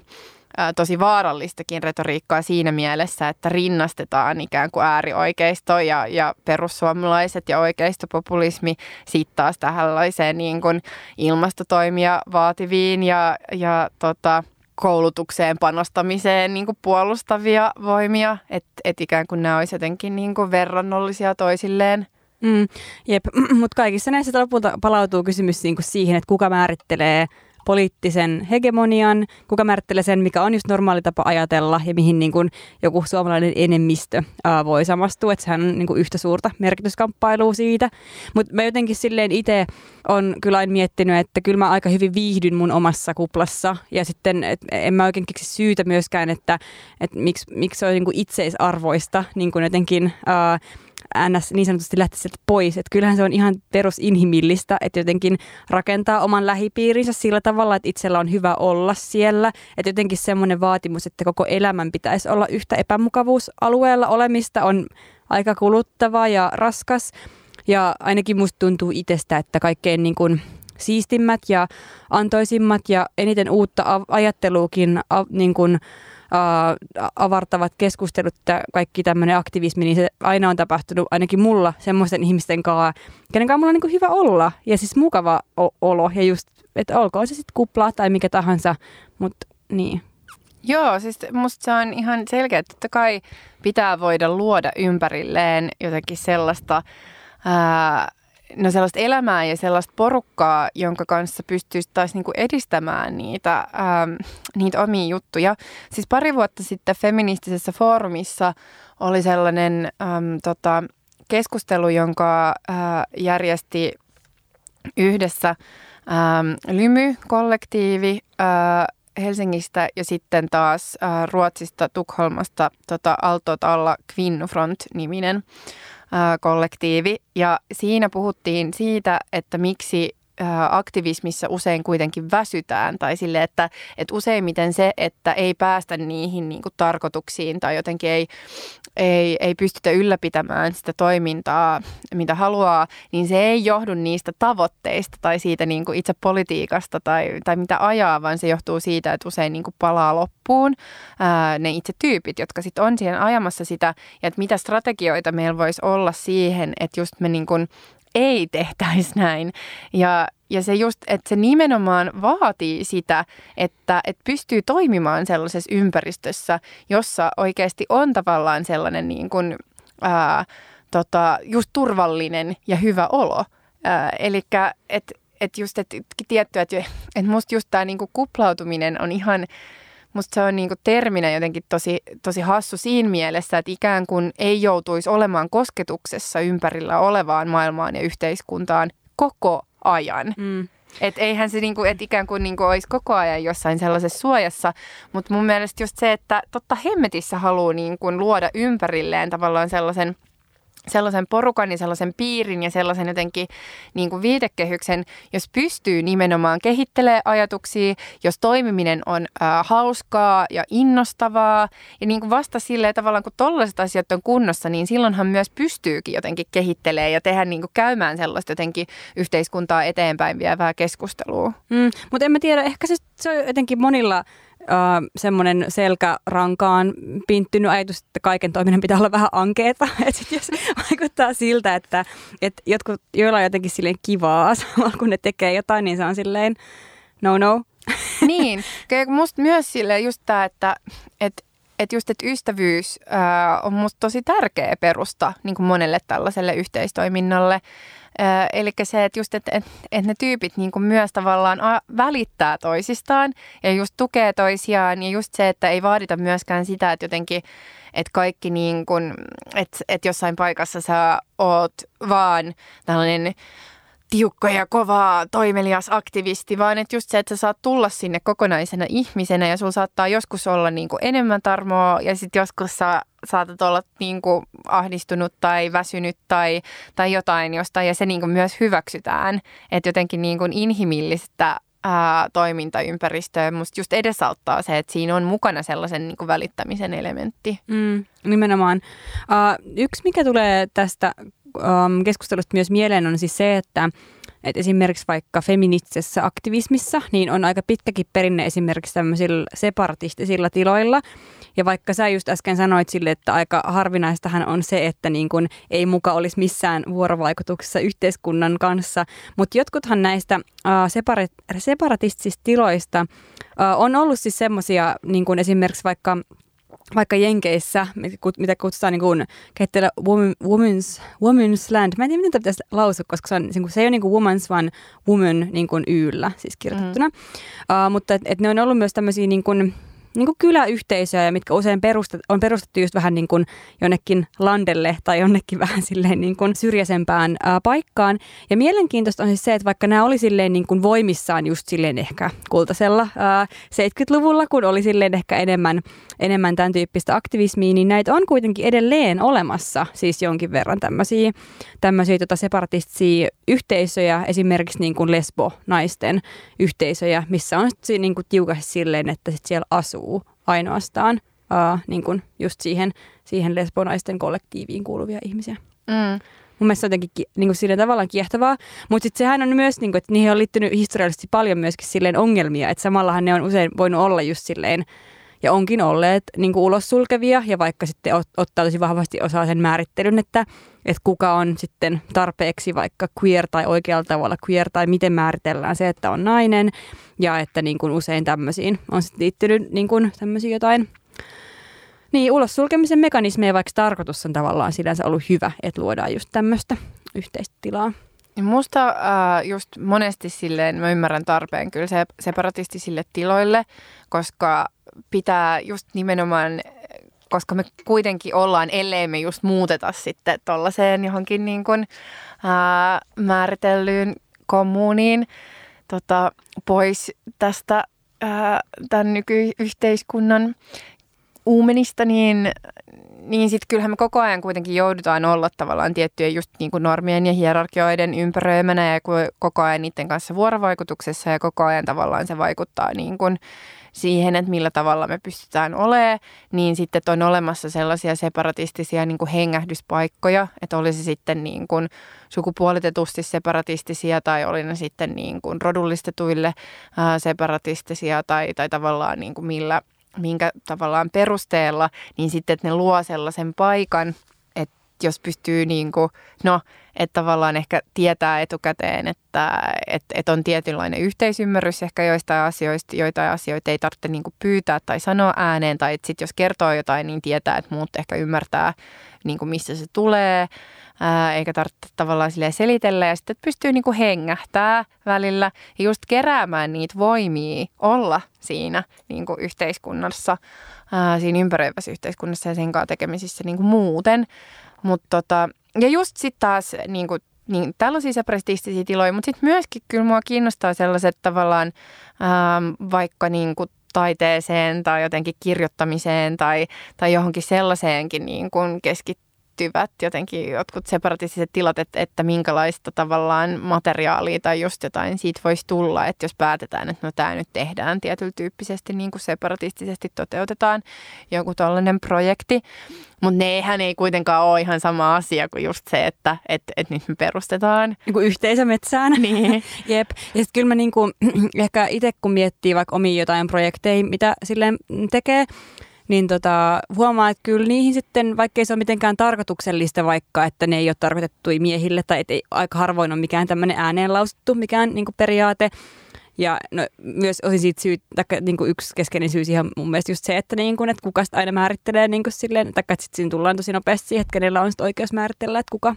tosi vaarallistakin retoriikkaa siinä mielessä, että rinnastetaan ikään kuin äärioikeisto ja, ja perussuomalaiset ja oikeistopopulismi sitten taas tällaiseen niin kuin ilmastotoimia vaativiin ja, ja tota, koulutukseen panostamiseen niin kuin puolustavia voimia, että et ikään kuin nämä olisivat jotenkin niin kuin verrannollisia toisilleen. Mm, jep, mutta kaikissa näissä lopulta palautuu kysymys niin kuin siihen, että kuka määrittelee poliittisen hegemonian, kuka määrittelee sen, mikä on just normaali tapa ajatella ja mihin niin kuin joku suomalainen enemmistö ää, voi samastua, että sehän on niin kuin yhtä suurta merkityskamppailua siitä. Mutta mä jotenkin silleen itse on kyllä aina miettinyt, että kyllä mä aika hyvin viihdyn mun omassa kuplassa ja sitten et en mä oikein keksi syytä myöskään, että, että miksi, miksi se on niin kuin itseisarvoista niin kuin jotenkin ää, ns. niin sanotusti lähti sieltä pois. Että kyllähän se on ihan perusinhimillistä, että jotenkin rakentaa oman lähipiirinsä sillä tavalla, että itsellä on hyvä olla siellä. Että jotenkin semmoinen vaatimus, että koko elämän pitäisi olla yhtä epämukavuusalueella olemista on aika kuluttava ja raskas. Ja ainakin musta tuntuu itsestä, että kaikkein niin kuin siistimmät ja antoisimmat ja eniten uutta ajatteluukin niin kuin, avartavat keskustelut ja kaikki tämmöinen aktivismi, niin se aina on tapahtunut ainakin mulla semmoisten ihmisten kanssa, kenen kanssa mulla on niin hyvä olla ja siis mukava olo ja just, että olkoon se sitten kuplaa tai mikä tahansa, mutta niin. Joo, siis musta se on ihan selkeä, että totta kai pitää voida luoda ympärilleen jotenkin sellaista ää, no sellaista elämää ja sellaista porukkaa, jonka kanssa pystyisi taas niinku edistämään niitä, ähm, niitä omia juttuja. Siis pari vuotta sitten feministisessä foorumissa oli sellainen ähm, tota, keskustelu, jonka äh, järjesti yhdessä ähm, Lymy-kollektiivi äh, Helsingistä ja sitten taas äh, Ruotsista, Tukholmasta tota Altot alla Kvinnofront-niminen äh, kollektiivi. Ja siinä puhuttiin siitä, että miksi aktivismissa usein kuitenkin väsytään tai sille, että, että useimmiten se, että ei päästä niihin niin kuin tarkoituksiin tai jotenkin ei, ei, ei pystytä ylläpitämään sitä toimintaa, mitä haluaa, niin se ei johdu niistä tavoitteista tai siitä niin kuin itse politiikasta tai, tai mitä ajaa, vaan se johtuu siitä, että usein niin kuin palaa loppuun ää, ne itse tyypit, jotka sitten on siihen ajamassa sitä. Ja että mitä strategioita meillä voisi olla siihen, että just me niin kuin ei tehtäisi näin. Ja, ja se just, että se nimenomaan vaatii sitä, että, että pystyy toimimaan sellaisessa ympäristössä, jossa oikeasti on tavallaan sellainen niin kuin, ää, tota, just turvallinen ja hyvä olo. Eli että et just, että tietty, että et musta just tämä niinku kuplautuminen on ihan Musta se on niinku terminä jotenkin tosi, tosi hassu siinä mielessä, että ikään kuin ei joutuisi olemaan kosketuksessa ympärillä olevaan maailmaan ja yhteiskuntaan koko ajan. Mm. Että eihän se niinku, et ikään kuin niinku olisi koko ajan jossain sellaisessa suojassa, mutta mun mielestä just se, että totta hemmetissä haluaa niinku luoda ympärilleen tavallaan sellaisen – sellaisen porukan ja sellaisen piirin ja sellaisen jotenkin niin kuin viitekehyksen, jos pystyy nimenomaan kehittelemään ajatuksia, jos toimiminen on ää, hauskaa ja innostavaa ja niin kuin vasta silleen tavallaan kun tollaiset asiat on kunnossa, niin silloinhan myös pystyykin jotenkin kehittelemään ja tehdä niin kuin käymään sellaista jotenkin yhteiskuntaa eteenpäin vievää keskustelua. Mm, mutta en mä tiedä, ehkä se, se on jotenkin monilla uh, semmoinen selkärankaan pinttynyt ajatus, että kaiken toiminnan pitää olla vähän ankeeta. Et sit jos vaikuttaa siltä, että et jotkut, joilla on jotenkin silleen kivaa samalla kun ne tekee jotain, niin se on silleen no no. Niin, musta myös sille just tämä, että, että että just, että ystävyys ää, on musta tosi tärkeä perusta niin kuin monelle tällaiselle yhteistoiminnalle. Eli se, että just, että, että, ne tyypit niin kuin myös tavallaan välittää toisistaan ja just tukee toisiaan ja just se, että ei vaadita myöskään sitä, että jotenkin, että kaikki niin kuin, että, että jossain paikassa sä oot vaan tällainen tiukka ja kova toimelias aktivisti, vaan että just se, että sä saat tulla sinne kokonaisena ihmisenä ja sulla saattaa joskus olla niin kuin enemmän tarmoa ja sitten joskus sä saatat olla niin kuin ahdistunut tai väsynyt tai, tai jotain jostain ja se niin kuin myös hyväksytään, että jotenkin niin kuin inhimillistä ää, toimintaympäristöä musta just edesauttaa se, että siinä on mukana sellaisen niin kuin välittämisen elementti. Mm, nimenomaan. Uh, yksi, mikä tulee tästä um, keskustelusta myös mieleen on siis se, että et esimerkiksi vaikka feministisessä aktivismissa niin on aika pitkäkin perinne esimerkiksi tämmöisillä separatistisilla tiloilla. Ja vaikka sä just äsken sanoit sille, että aika harvinaistahan on se, että niin kun ei muka olisi missään vuorovaikutuksessa yhteiskunnan kanssa, mutta jotkuthan näistä separa- separatistisista tiloista on ollut siis semmoisia, niin kuin esimerkiksi vaikka vaikka Jenkeissä, mitä kutsutaan niin kuin, woman, woman's, woman's land. Mä en tiedä, miten tämä pitäisi lausua, koska se, on, niin se ei ole niin kuin woman's, vaan woman niin kuin yllä siis kirjoitettuna. Mm. Uh, mutta et, et ne on ollut myös tämmöisiä niin kuin, niin kuin kyläyhteisöjä, mitkä usein perustet, on perustettu just vähän niin kuin jonnekin landelle tai jonnekin vähän silleen niin kuin syrjäisempään ää, paikkaan. Ja mielenkiintoista on siis se, että vaikka nämä oli silleen niin kuin voimissaan just silleen ehkä kultaisella ää, 70-luvulla, kun oli silleen ehkä enemmän, enemmän tämän tyyppistä aktivismia, niin näitä on kuitenkin edelleen olemassa siis jonkin verran tämmöisiä, tämmöisiä tota separatistisia yhteisöjä, esimerkiksi niin kuin lesbo-naisten yhteisöjä, missä on niin kuin tiukasti silleen, että sit siellä asuu kuuluu ainoastaan uh, niin kuin just siihen, siihen lesbonaisten kollektiiviin kuuluvia ihmisiä. Mm. Mun mielestä se on jotenkin niin kuin sille tavallaan kiehtovaa, mutta sitten sehän on myös, niin kuin, että niihin on liittynyt historiallisesti paljon myöskin silleen ongelmia, että samallahan ne on usein voinut olla just silleen, ja onkin olleet niin kuin ulos sulkevia ja vaikka sitten ot, ottaa tosi vahvasti osaa sen määrittelyn, että, että kuka on sitten tarpeeksi vaikka queer tai oikealla tavalla queer tai miten määritellään se, että on nainen ja että niin kuin usein tämmöisiin on sitten liittynyt niin kuin tämmöisiä jotain niin, ulos sulkemisen mekanismeja, vaikka tarkoitus on tavallaan sinänsä ollut hyvä, että luodaan just tämmöistä yhteistä tilaa. Musta äh, just monesti silleen, mä ymmärrän tarpeen kyllä se separatistisille tiloille, koska pitää just nimenomaan, koska me kuitenkin ollaan, ellei me just muuteta sitten tollaiseen johonkin niin kuin, ää, määritellyn kommuuniin tota, pois tästä ää, tämän nykyyhteiskunnan uumenista, niin, niin sitten kyllähän me koko ajan kuitenkin joudutaan olla tavallaan tiettyjen just niin kuin normien ja hierarkioiden ympäröimänä ja koko ajan niiden kanssa vuorovaikutuksessa ja koko ajan tavallaan se vaikuttaa niin kuin siihen, että millä tavalla me pystytään olemaan, niin sitten on olemassa sellaisia separatistisia niin kuin hengähdyspaikkoja, että olisi sitten niin kuin sukupuolitetusti separatistisia tai oli ne sitten niin kuin rodullistetuille separatistisia tai, tai tavallaan niin kuin millä, minkä tavallaan perusteella, niin sitten että ne luo sellaisen paikan, että jos pystyy niin kuin, no, että tavallaan ehkä tietää etukäteen, että, että, että on tietynlainen yhteisymmärrys ehkä joistain asioista, joitain asioita ei tarvitse niin kuin pyytää tai sanoa ääneen, tai että sitten jos kertoo jotain, niin tietää, että muut ehkä ymmärtää, niin kuin missä se tulee, ää, eikä tarvitse tavallaan selitellä, ja sitten pystyy niin kuin hengähtää välillä, ja just keräämään niitä voimia olla siinä niin kuin yhteiskunnassa, ää, siinä ympäröivässä yhteiskunnassa ja sen kanssa tekemisissä niin kuin muuten, mutta tota, ja just sitten taas niin kuin, niin tällaisia separatistisia tiloja, mutta sitten myöskin kyllä mua kiinnostaa sellaiset tavallaan ähm, vaikka niin kuin taiteeseen tai jotenkin kirjoittamiseen tai, tai johonkin sellaiseenkin niin kuin keskittymiseen liittyvät jotenkin jotkut separatistiset tilat, että, että minkälaista tavallaan materiaalia tai just jotain siitä voisi tulla, että jos päätetään, että no tämä nyt tehdään tietyllä tyyppisesti niin kuin separatistisesti toteutetaan joku tällainen projekti, mutta nehän ei kuitenkaan ole ihan sama asia kuin just se, että et, et nyt me perustetaan. Niin kuin yhteisömetsään. Niin. Jep. Ja sitten kyllä mä niin kuin, ehkä itse kun miettii vaikka omia jotain projekteja, mitä silleen tekee, niin tota, huomaa, että kyllä niihin sitten, vaikkei se ole mitenkään tarkoituksellista vaikka, että ne ei ole tarkoitettu miehille tai ei, aika harvoin on mikään tämmöinen ääneen lausuttu mikään niin periaate. Ja no, myös osin siitä syy, taikka, niin kuin yksi keskeinen syy siihen mun mielestä just se, että, niin kuin, että kuka aina määrittelee niin kuin silleen, taikka sitten siinä tullaan tosi nopeasti siihen, että kenellä on oikeus määritellä, että kuka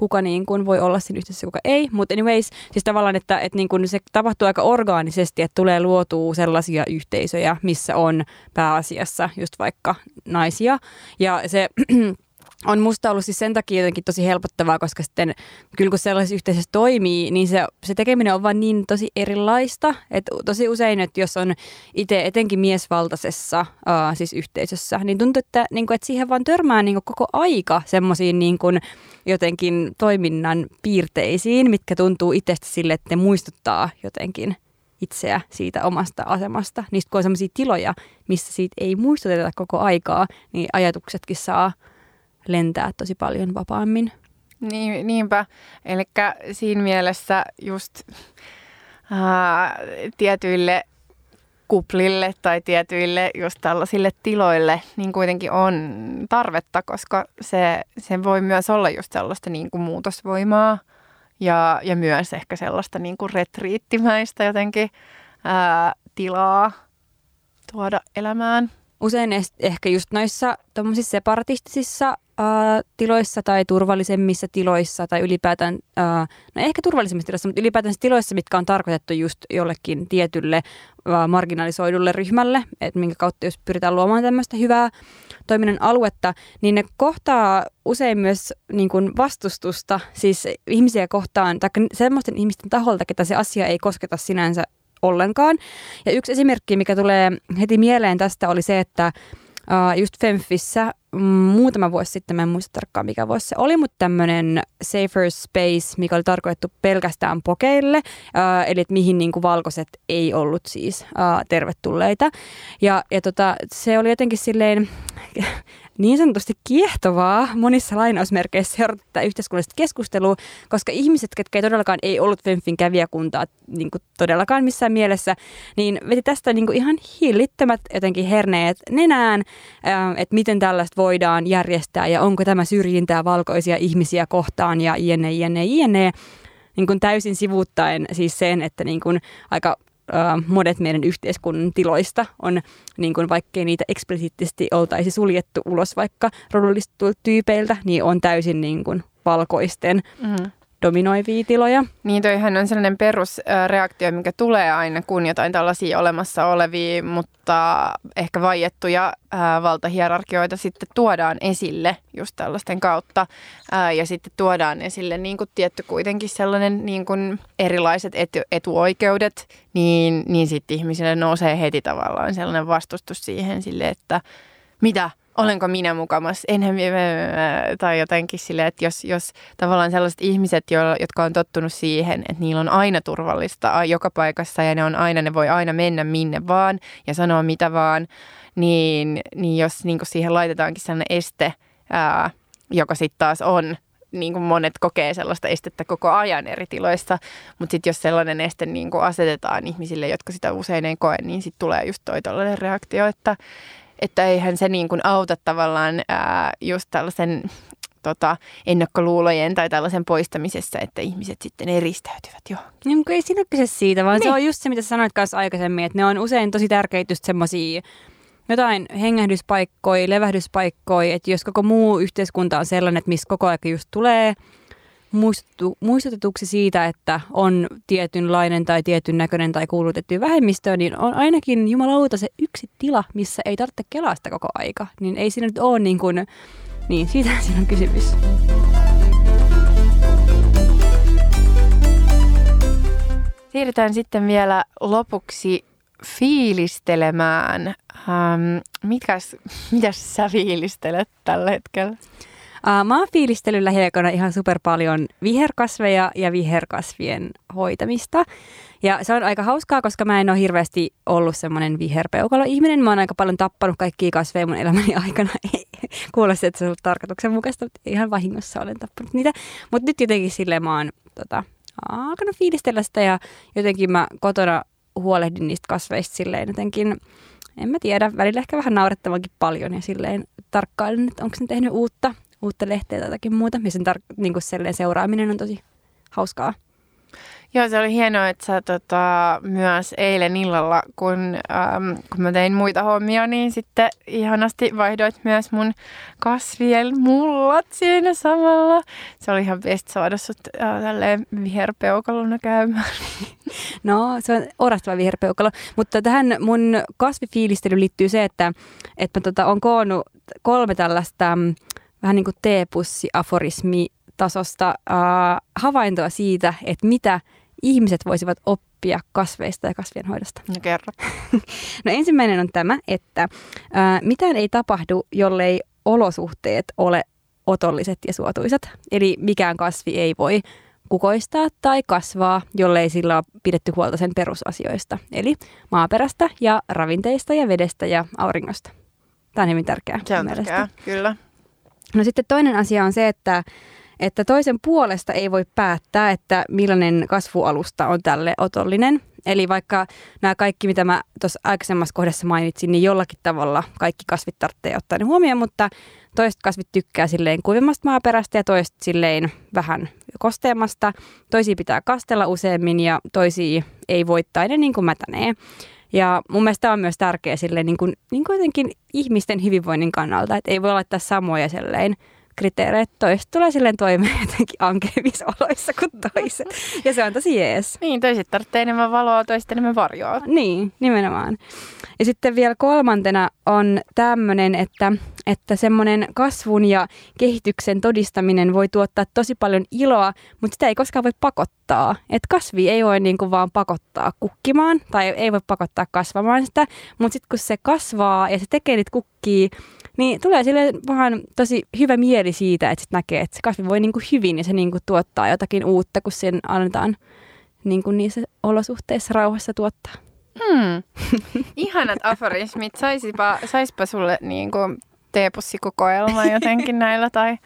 kuka niin kuin voi olla siinä yhteisössä, kuka ei. Mutta anyways, siis tavallaan, että, että niin kuin se tapahtuu aika orgaanisesti, että tulee luotua sellaisia yhteisöjä, missä on pääasiassa just vaikka naisia. Ja se on musta ollut siis sen takia jotenkin tosi helpottavaa, koska sitten kyllä kun sellaisessa yhteisössä toimii, niin se, se tekeminen on vaan niin tosi erilaista. Että tosi usein, että jos on itse etenkin miesvaltaisessa uh, siis yhteisössä, niin tuntuu, että, niin kuin, että siihen vaan törmää niin kuin koko aika semmoisiin niin jotenkin toiminnan piirteisiin, mitkä tuntuu itsestä sille, että ne muistuttaa jotenkin itseä siitä omasta asemasta. Niistä kun on sellaisia tiloja, missä siitä ei muistuteta koko aikaa, niin ajatuksetkin saa lentää tosi paljon vapaammin. Niin, niinpä. Eli siinä mielessä just ää, tietyille kuplille tai tietyille just tällaisille tiloille niin kuitenkin on tarvetta, koska se, se voi myös olla just sellaista niin kuin muutosvoimaa ja, ja myös ehkä sellaista niin kuin retriittimäistä jotenkin ää, tilaa tuoda elämään. Usein ehkä just noissa separatistisissa tiloissa tai turvallisemmissa tiloissa tai ylipäätään, äh, no ehkä turvallisemmissa tiloissa, mutta ylipäätään tiloissa, mitkä on tarkoitettu just jollekin tietylle äh, marginalisoidulle ryhmälle, että minkä kautta jos pyritään luomaan tämmöistä hyvää toiminnan aluetta, niin ne kohtaa usein myös niin kuin vastustusta, siis ihmisiä kohtaan, tai semmoisten ihmisten taholta, ketä se asia ei kosketa sinänsä ollenkaan. Ja yksi esimerkki, mikä tulee heti mieleen tästä, oli se, että just Femfissä muutama vuosi sitten, mä en muista tarkkaan mikä vuosi se oli, mutta tämmöinen safer space, mikä oli tarkoitettu pelkästään pokeille, uh, eli että mihin niin kuin valkoiset ei ollut siis uh, tervetulleita. Ja, ja tota, se oli jotenkin silleen niin sanotusti kiehtovaa monissa lainausmerkeissä seurata tätä yhteiskunnallista keskustelua, koska ihmiset, ketkä ei todellakaan ei ollut Femfin kävijäkuntaa niin kuin todellakaan missään mielessä, niin veti tästä niin kuin ihan hillittömät jotenkin herneet nenään, että miten tällaista voidaan järjestää ja onko tämä syrjintää valkoisia ihmisiä kohtaan ja ienne, ienne, ienne niin kuin täysin sivuuttaen siis sen, että niin kuin aika monet meidän yhteiskunnan tiloista on, niin kuin vaikkei niitä eksplisiittisesti oltaisi suljettu ulos vaikka rodullistuilta tyypeiltä, niin on täysin niin kuin valkoisten mm. Dominoivia tiloja. Niin toihan on sellainen perusreaktio, mikä tulee aina, kun jotain tällaisia olemassa olevia, mutta ehkä vaiettuja valtahierarkioita sitten tuodaan esille just tällaisten kautta. Ja sitten tuodaan esille niin kuin tietty kuitenkin sellainen niin kuin erilaiset etu, etuoikeudet, niin, niin sitten ihmisille nousee heti tavallaan sellainen vastustus siihen sille, että mitä olenko minä mukamas, enhän minä, tai jotenkin silleen, että jos, jos tavallaan sellaiset ihmiset, jotka on tottunut siihen, että niillä on aina turvallista joka paikassa ja ne on aina, ne voi aina mennä minne vaan ja sanoa mitä vaan, niin, niin jos niin siihen laitetaankin sellainen este, ää, joka sitten taas on niin kuin monet kokee sellaista estettä koko ajan eri tiloissa, mutta sitten jos sellainen este niin kuin asetetaan ihmisille, jotka sitä usein ei koe, niin sitten tulee just toi reaktio, että, että eihän se niin kuin auta tavallaan ää, just tällaisen tota, ennakkoluulojen tai tällaisen poistamisessa, että ihmiset sitten eristäytyvät jo. Niin, ei siinä ole kyse siitä, vaan niin. se on just se, mitä sanoit kanssa aikaisemmin, että ne on usein tosi tärkeitä just semmoisia jotain hengähdyspaikkoja, levähdyspaikkoja, että jos koko muu yhteiskunta on sellainen, että missä koko ajan just tulee muistutu, muistutetuksi siitä, että on tietynlainen tai tietyn näköinen tai kuulutettu vähemmistö, niin on ainakin jumalauta se yksi tila, missä ei tarvitse kelasta koko aika. Niin ei siinä nyt ole niin kuin, niin siitä siinä on kysymys. Siirrytään sitten vielä lopuksi fiilistelemään. Ähm, mitäs, mitäs sä fiilistelet tällä hetkellä? Uh, mä oon fiilistellyt lähiaikoina ihan super paljon viherkasveja ja viherkasvien hoitamista. Ja se on aika hauskaa, koska mä en ole hirveästi ollut semmoinen viherpeukalo-ihminen. Mä oon aika paljon tappanut kaikkia kasveja mun elämäni aikana. Kuulosti, että se on ollut tarkoituksenmukaista, mutta ihan vahingossa olen tappanut niitä. Mutta nyt jotenkin silleen mä oon tota, alkanut fiilistellä sitä ja jotenkin mä kotona huolehdin niistä kasveista silleen jotenkin, en mä tiedä, välillä ehkä vähän naurettavankin paljon ja silleen tarkkailen, että onko ne tehnyt uutta uutta lehteä tai jotakin muuta. Sen tar- niin kuin seuraaminen on tosi hauskaa. Joo, se oli hienoa, että sä tota, myös eilen illalla, kun, äm, kun mä tein muita hommia, niin sitten ihanasti vaihdoit myös mun kasvien mullat siinä samalla. Se oli ihan best saada sut äh, tälleen viherpeukalona käymään. No, se on orastava viherpeukalo. Mutta tähän mun kasvifiilistelyyn liittyy se, että, että mä tota, on koonnut kolme tällaista vähän niin kuin teepussi-aforismi tasosta äh, havaintoa siitä, että mitä ihmiset voisivat oppia kasveista ja kasvien hoidosta. No kerro. no ensimmäinen on tämä, että äh, mitään ei tapahdu, jollei olosuhteet ole otolliset ja suotuisat. Eli mikään kasvi ei voi kukoistaa tai kasvaa, jollei sillä ole pidetty huolta sen perusasioista, eli maaperästä ja ravinteista ja vedestä ja auringosta. Tämä on hyvin tärkeää. Se on tärkeää, kyllä. No sitten toinen asia on se, että, että toisen puolesta ei voi päättää, että millainen kasvualusta on tälle otollinen. Eli vaikka nämä kaikki, mitä mä tuossa aikaisemmassa kohdassa mainitsin, niin jollakin tavalla kaikki kasvit tarvitsee ottaa ne huomioon, mutta toiset kasvit tykkää silleen kuivemmasta maaperästä ja toiset silleen vähän kosteamasta. Toisia pitää kastella useammin ja toisia ei voi tai ne niin kuin mätänee. Ja mun mielestä tämä on myös tärkeä sille niin kuin, niin kuin jotenkin ihmisten hyvinvoinnin kannalta, että ei voi laittaa samoja selleen kriteereitä. Toiset tulee silleen toimeen jotenkin ankevissa oloissa kuin toiset. Ja se on tosi jees. Niin, toiset tarvitsee enemmän valoa, toiset enemmän varjoa. Niin, nimenomaan. Ja sitten vielä kolmantena on tämmöinen, että, että semmoinen kasvun ja kehityksen todistaminen voi tuottaa tosi paljon iloa, mutta sitä ei koskaan voi pakottaa. Että kasvi ei voi niin kuin vaan pakottaa kukkimaan tai ei voi pakottaa kasvamaan sitä, mutta sitten kun se kasvaa ja se tekee niitä kukkii, niin tulee sille vähän tosi hyvä mieli siitä, että sit näkee, että se kasvi voi niin kuin hyvin ja se niin kuin tuottaa jotakin uutta, kun sen annetaan niin kuin niissä olosuhteissa rauhassa tuottaa. Hmm. Ihanat aforismit. Saisipa, saispa sulle niin kuin teepussikokoelma jotenkin näillä tai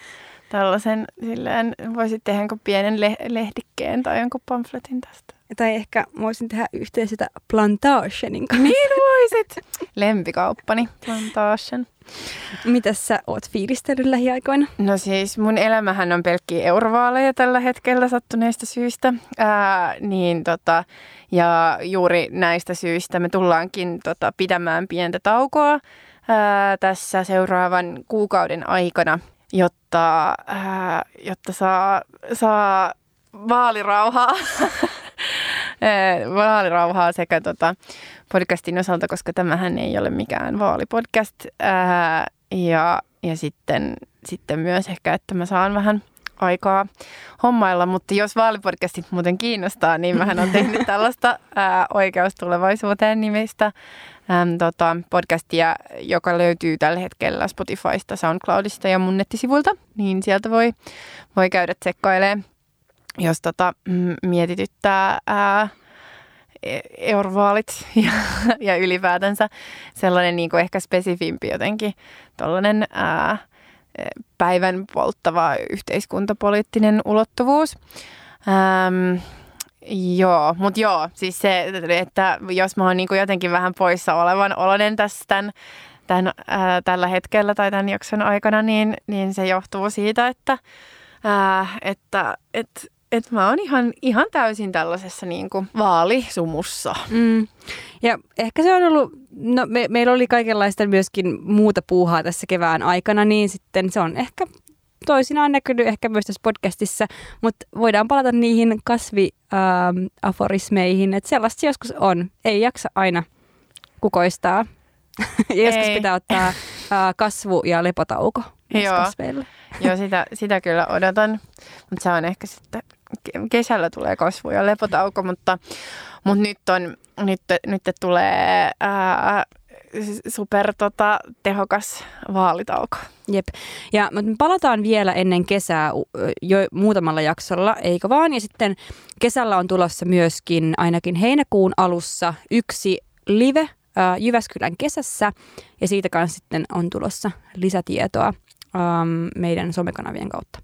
tällaisen silleen, voisit tehdä jonkun pienen le- lehdikkeen tai jonkun pamfletin tästä. Tai ehkä voisin tehdä yhteen sitä Plantagenin kanssa. Niin voisit. Lempikauppani Plantation. Mitäs sä oot fiilistellyt lähiaikoina? No siis mun elämähän on pelkkiä eurovaaleja tällä hetkellä sattuneista syistä. Ää, niin tota, ja juuri näistä syistä me tullaankin tota, pitämään pientä taukoa ää, tässä seuraavan kuukauden aikana, jotta, ää, jotta saa, saa vaalirauhaa. vaalirauhaa sekä tota podcastin osalta, koska tämähän ei ole mikään vaalipodcast. Ää, ja, ja sitten, sitten myös ehkä, että mä saan vähän aikaa hommailla, mutta jos vaalipodcastit muuten kiinnostaa, niin mähän on tehnyt tällaista ää, oikeus tulevaisuuteen nimistä äm, tota, podcastia, joka löytyy tällä hetkellä Spotifysta, SoundCloudista ja mun nettisivuilta, niin sieltä voi, voi käydä tsekkailemaan, jos tota, mietityttää ää, e, eurovaalit ja, ja ylipäätänsä sellainen niin kuin ehkä spesifimpi jotenkin tollainen ää, päivän polttava yhteiskuntapoliittinen ulottuvuus. Ähm, joo, mutta joo, siis se, että jos mä oon niin jotenkin vähän poissa olevan olonen tässä tämän, tämän, ää, tällä hetkellä tai tämän jakson aikana, niin, niin se johtuu siitä, että, ää, että, että että mä oon ihan, ihan täysin tällaisessa niin kuin vaalisumussa. Mm. Ja ehkä se on ollut, no me, meillä oli kaikenlaista myöskin muuta puuhaa tässä kevään aikana, niin sitten se on ehkä toisinaan näkynyt ehkä myös tässä podcastissa, mutta voidaan palata niihin kasviaforismeihin, ähm, että sellaista joskus on. Ei jaksa aina kukoistaa. joskus pitää ottaa äh, kasvu- ja lepotauko Joo. kasveille. Joo, sitä, sitä kyllä odotan, mutta se on ehkä sitten kesällä tulee kasvu ja lepotauko, mutta, mutta nyt, on, nyt, nyt tulee ää, super tota, tehokas vaalitauko. Jep. Ja me palataan vielä ennen kesää jo muutamalla jaksolla, eikö vaan? Ja sitten kesällä on tulossa myöskin ainakin heinäkuun alussa yksi live äh, Jyväskylän kesässä. Ja siitä kanssa sitten on tulossa lisätietoa ähm, meidän somekanavien kautta.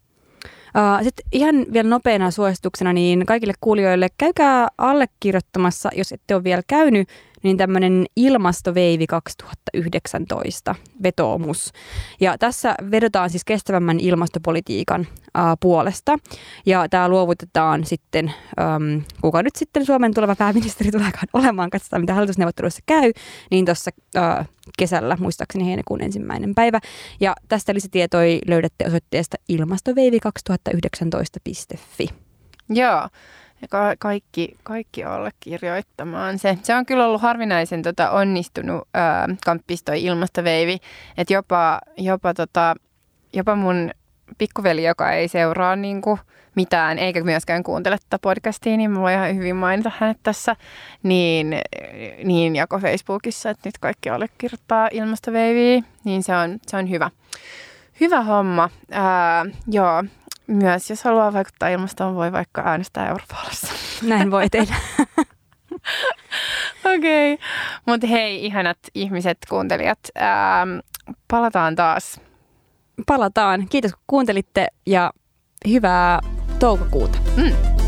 Sitten ihan vielä nopeana suosituksena niin kaikille kuulijoille käykää allekirjoittamassa, jos ette ole vielä käynyt niin tämmöinen ilmastoveivi 2019 vetoomus. Ja tässä vedotaan siis kestävämmän ilmastopolitiikan ää, puolesta. Ja tämä luovutetaan sitten, äm, kuka nyt sitten Suomen tuleva pääministeri tuleekaan olemaan, katsotaan mitä hallitusneuvotteluissa käy, niin tuossa kesällä, muistaakseni heinäkuun ensimmäinen päivä. Ja tästä lisätietoja löydätte osoitteesta ilmastoveivi2019.fi. Joo, ja ka- kaikki, kaikki allekirjoittamaan se. Se on kyllä ollut harvinaisen tota, onnistunut ää, kamppis toi ilmastoveivi, että jopa, jopa, tota, jopa mun pikkuveli, joka ei seuraa niin kuin, mitään, eikä myöskään kuuntele tätä podcastia, niin mä voin ihan hyvin mainita hänet tässä, niin, niin jako Facebookissa, että nyt kaikki allekirjoittaa ilmastoveiviä, niin se on, se on hyvä. Hyvä homma. Ää, joo, myös jos haluaa vaikuttaa ilmastoon, voi vaikka äänestää Euroopassa. Näin voi tehdä. Okei, okay. mutta hei ihanat ihmiset, kuuntelijat, ähm, palataan taas. Palataan. Kiitos kun kuuntelitte ja hyvää toukokuuta. Mm.